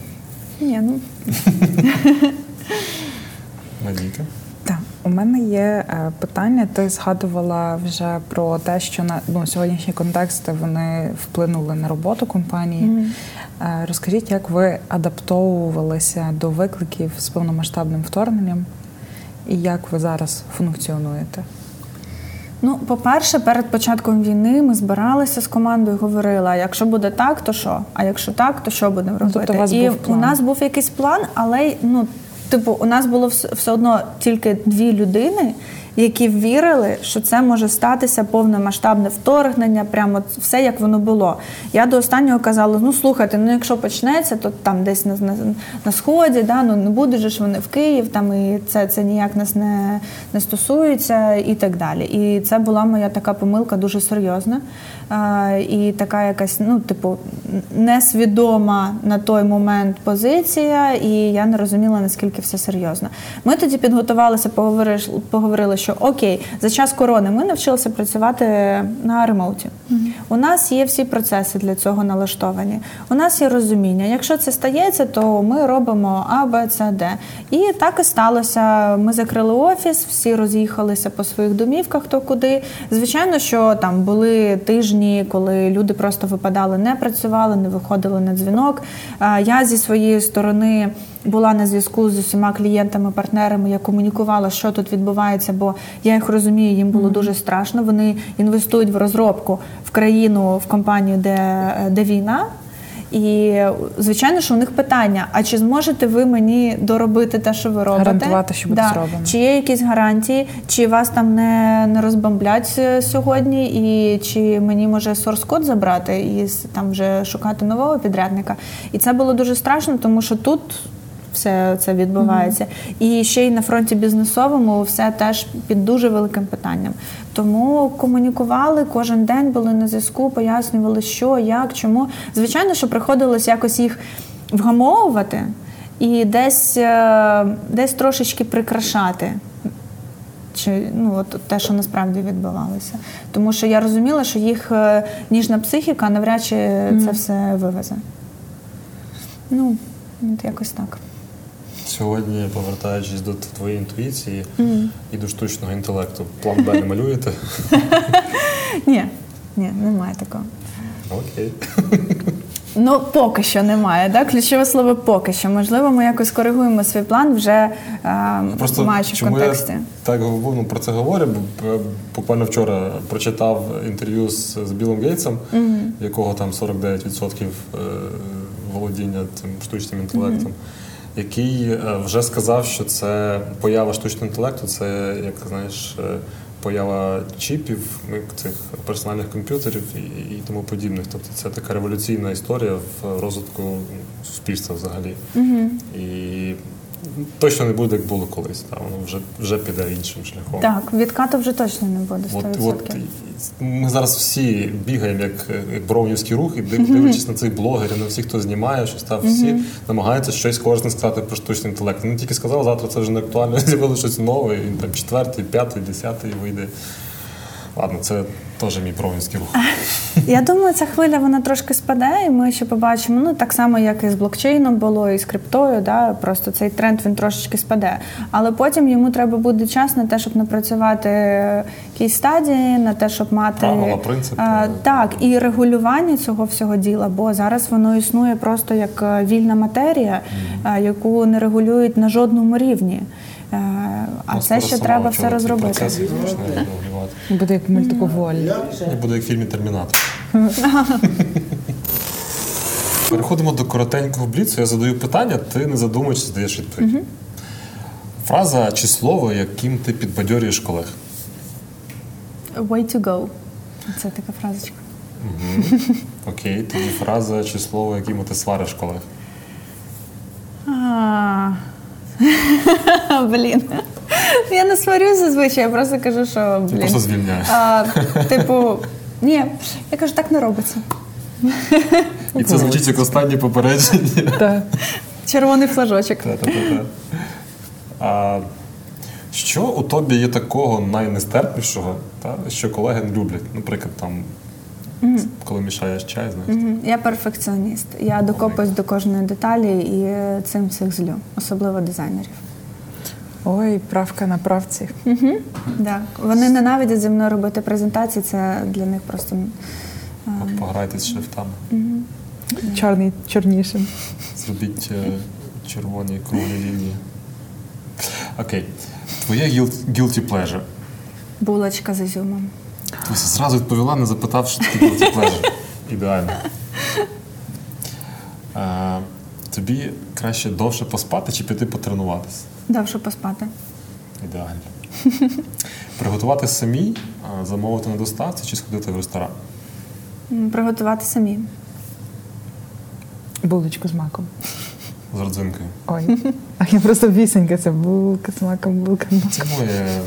Ні, ну Надійка. Так, у мене є е, питання. Ти згадувала вже про те, що на ну, сьогоднішні контексти вони вплинули на роботу компанії. Е, Розкажіть, як ви адаптовувалися до викликів з повномасштабним вторгненням, і як ви зараз функціонуєте? Ну, по-перше, перед початком війни ми збиралися з командою, і говорили, а якщо буде так, то що? А якщо так, то що будемо робити? тобто у вас і був план? у нас був якийсь план, але ну, типу, у нас було все одно тільки дві людини, які вірили, що це може статися повномасштабне вторгнення, прямо все як воно було. Я до останнього казала: ну слухайте, ну якщо почнеться, то там десь на, на, на сході, да, ну не будуть же ж вони в Київ, там і це, це ніяк нас не, не стосується, і так далі. І це була моя така помилка дуже серйозна. І така якась, ну, типу, несвідома на той момент позиція, і я не розуміла, наскільки все серйозно. Ми тоді підготувалися, поговорили, поговорили, що окей, за час корони ми навчилися працювати на ремоуті. Mm-hmm. У нас є всі процеси для цього налаштовані. У нас є розуміння. Якщо це стається, то ми робимо А, Б, С, Д. І так і сталося. Ми закрили офіс, всі роз'їхалися по своїх домівках, хто куди. Звичайно, що там були тижні, коли люди просто випадали, не працювали, не виходили на дзвінок. Я зі своєї сторони була на зв'язку з усіма клієнтами, партнерами. Я комунікувала, що тут відбувається, бо я їх розумію, їм було дуже страшно. Вони інвестують в розробку в країну, в компанію, де, де війна. І звичайно, що у них питання: а чи зможете ви мені доробити те, що ви робите? Гарантувати, що буде да. зроблено. Чи є якісь гарантії, чи вас там не не розбомблять е, сьогодні, і чи мені може сорс-код забрати і там вже шукати нового підрядника? І це було дуже страшно, тому що тут все це відбувається. Mm-hmm. І ще й на фронті бізнесовому все теж під дуже великим питанням. Тому комунікували кожен день, були на зв'язку, пояснювали, що, як, чому. Звичайно, що приходилось якось їх вгамовувати і десь, е, десь трошечки прикрашати. Чи ну от те, що насправді відбувалося, тому що я розуміла, що їх е, ніжна психіка навряд чи це все вивезе. Ну, от якось так. Сьогодні, повертаючись до твоєї інтуїції mm. і до штучного інтелекту, план Б не малюєте? Ні, ні, немає такого. Окей. Ну, поки що немає. Так? Ключове слово поки що. Можливо, ми якось коригуємо свій план вже е, Просто маючи в контексті. Я так ну, про це говорю, бо буквально вчора прочитав інтерв'ю з, з Білом Гейтсом, mm-hmm. якого там 49% володіння цим штучним інтелектом. Mm-hmm який е, вже сказав, що це поява штучного інтелекту, це як знаєш, е, поява чіпів, цих персональних комп'ютерів і, і тому подібних. Тобто це така революційна історія в розвитку суспільства взагалі. Угу. І точно не буде, як було колись. Та воно вже вже піде іншим шляхом. Так, відкату вже точно не буде. 100%. От, от Ми зараз всі бігаємо, як як броунівський рух, і дивлячись на цих блогерів, на всіх, хто знімає, що став всі намагаються щось корисне сказати про штучний інтелект. Вони тільки сказали, завтра це вже не актуально, з'явилося щось нове, і там четвертий, п'ятий, десятий вийде. Ладно, це теж мій провінський рух. Я думаю, ця хвиля вона трошки спаде, і ми ще побачимо. Ну так само, як і з блокчейном було, і з криптою. Да, Просто цей тренд він трошечки спаде. Але потім йому треба буде час на те, щоб напрацювати якісь стадії, на те, щоб мати Правила, принципи. А, так і регулювання цього всього діла. Бо зараз воно існує просто як е, вільна матерія, mm. яку не регулюють на жодному рівні. Е, а це ще треба все розробити. Буде як мультиковолі. Буде як в фільмі Термінатор. Переходимо до коротенького бліцу. Я задаю питання, ти не задумуючись, даєш відповідь. Фраза чи слово, яким ти підбадьорюєш колег? Way to go. Це така фразочка. Окей, тоді фраза чи слово, яким ти свариш колег? Блін. Я не сварюсь зазвичай, я просто кажу, що блін. Ти просто звільняю. Типу, ні, я кажу, так не робиться. І це звучить як останнє попередження. Червоний флажочок. А що у тобі є такого найнестерпнішого, що колеги не люблять? Наприклад, там. Mm-hmm. Коли мішаєш чай, знаєш? Mm-hmm. Я перфекціоніст. Я докопуюсь до кожної деталі і цим всіх злю, особливо дизайнерів. Ой, правка на правці. Угу. Да. Вони ненавидять зі мною робити презентації, це для них просто. От Пограйте з шрифтами. Угу. Чорний, чорнішим. Зробіть е, червоні круглі лінії. Окей. Твоє guilty pleasure? Булочка з ізюмом. Зразу відповіла, не запитав, що таке guilty pleasure. Ідеально. А, Тобі краще довше поспати чи піти потренуватися? Довше поспати. Ідеально. Приготувати самі, замовити на доставці чи сходити в ресторан? Приготувати самі. Булочку з маком. З родзинкою. Ой. А я просто вісенька, це булка з маком, булка з маком. Це моє е,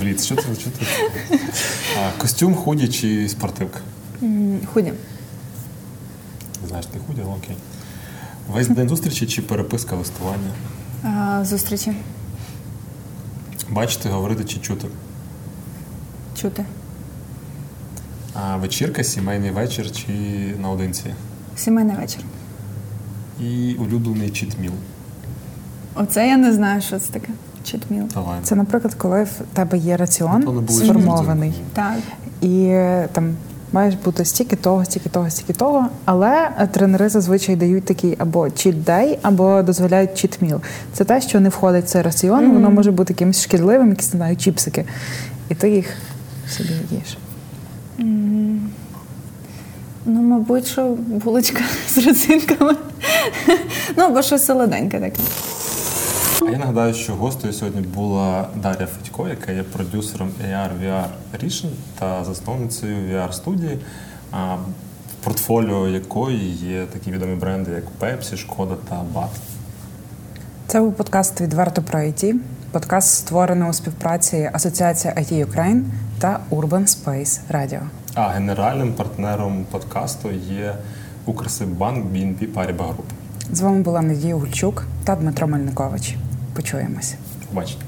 бліц. Що це? Що це? А, Костюм худі чи спортивка? Худі. Знаєш, ти худі, окей. Весь день зустрічі чи переписка листування? Зустрічі. Бачити, говорити чи чути? Чути. А вечірка, сімейний вечір чи наодинці? Сімейний вечір. І улюблений читміл. Оце я не знаю, що це таке. Читміл. Давай. Це, наприклад, коли в тебе є раціон сформований. Так. і там маєш бути стільки того, стільки того, стільки того. Але е, тренери зазвичай дають такий або чіт-дей, або дозволяють чіт-міл. Це те, що не входить в цей раціон, воно може бути якимось шкідливим, якісь не знаю, чіпсики. І ти їх собі їш. Ну, мабуть, що булочка з родзинками. ну, або щось солоденьке таке. А я нагадаю, що гостею сьогодні була Дар'я Федько, яка є продюсером AR VR рішень та засновницею VR студії, в портфоліо якої є такі відомі бренди, як Pepsi, Шкода та BAT. Це був подкаст відверто про IT. Подкаст створений у співпраці Асоціація IT Ukraine та Urban Space Radio. А генеральним партнером подкасту є Укрсиббанк BNP Paribas Group. З вами була Надія Гульчук та Дмитро Мельникович. Почуємось. Побачення.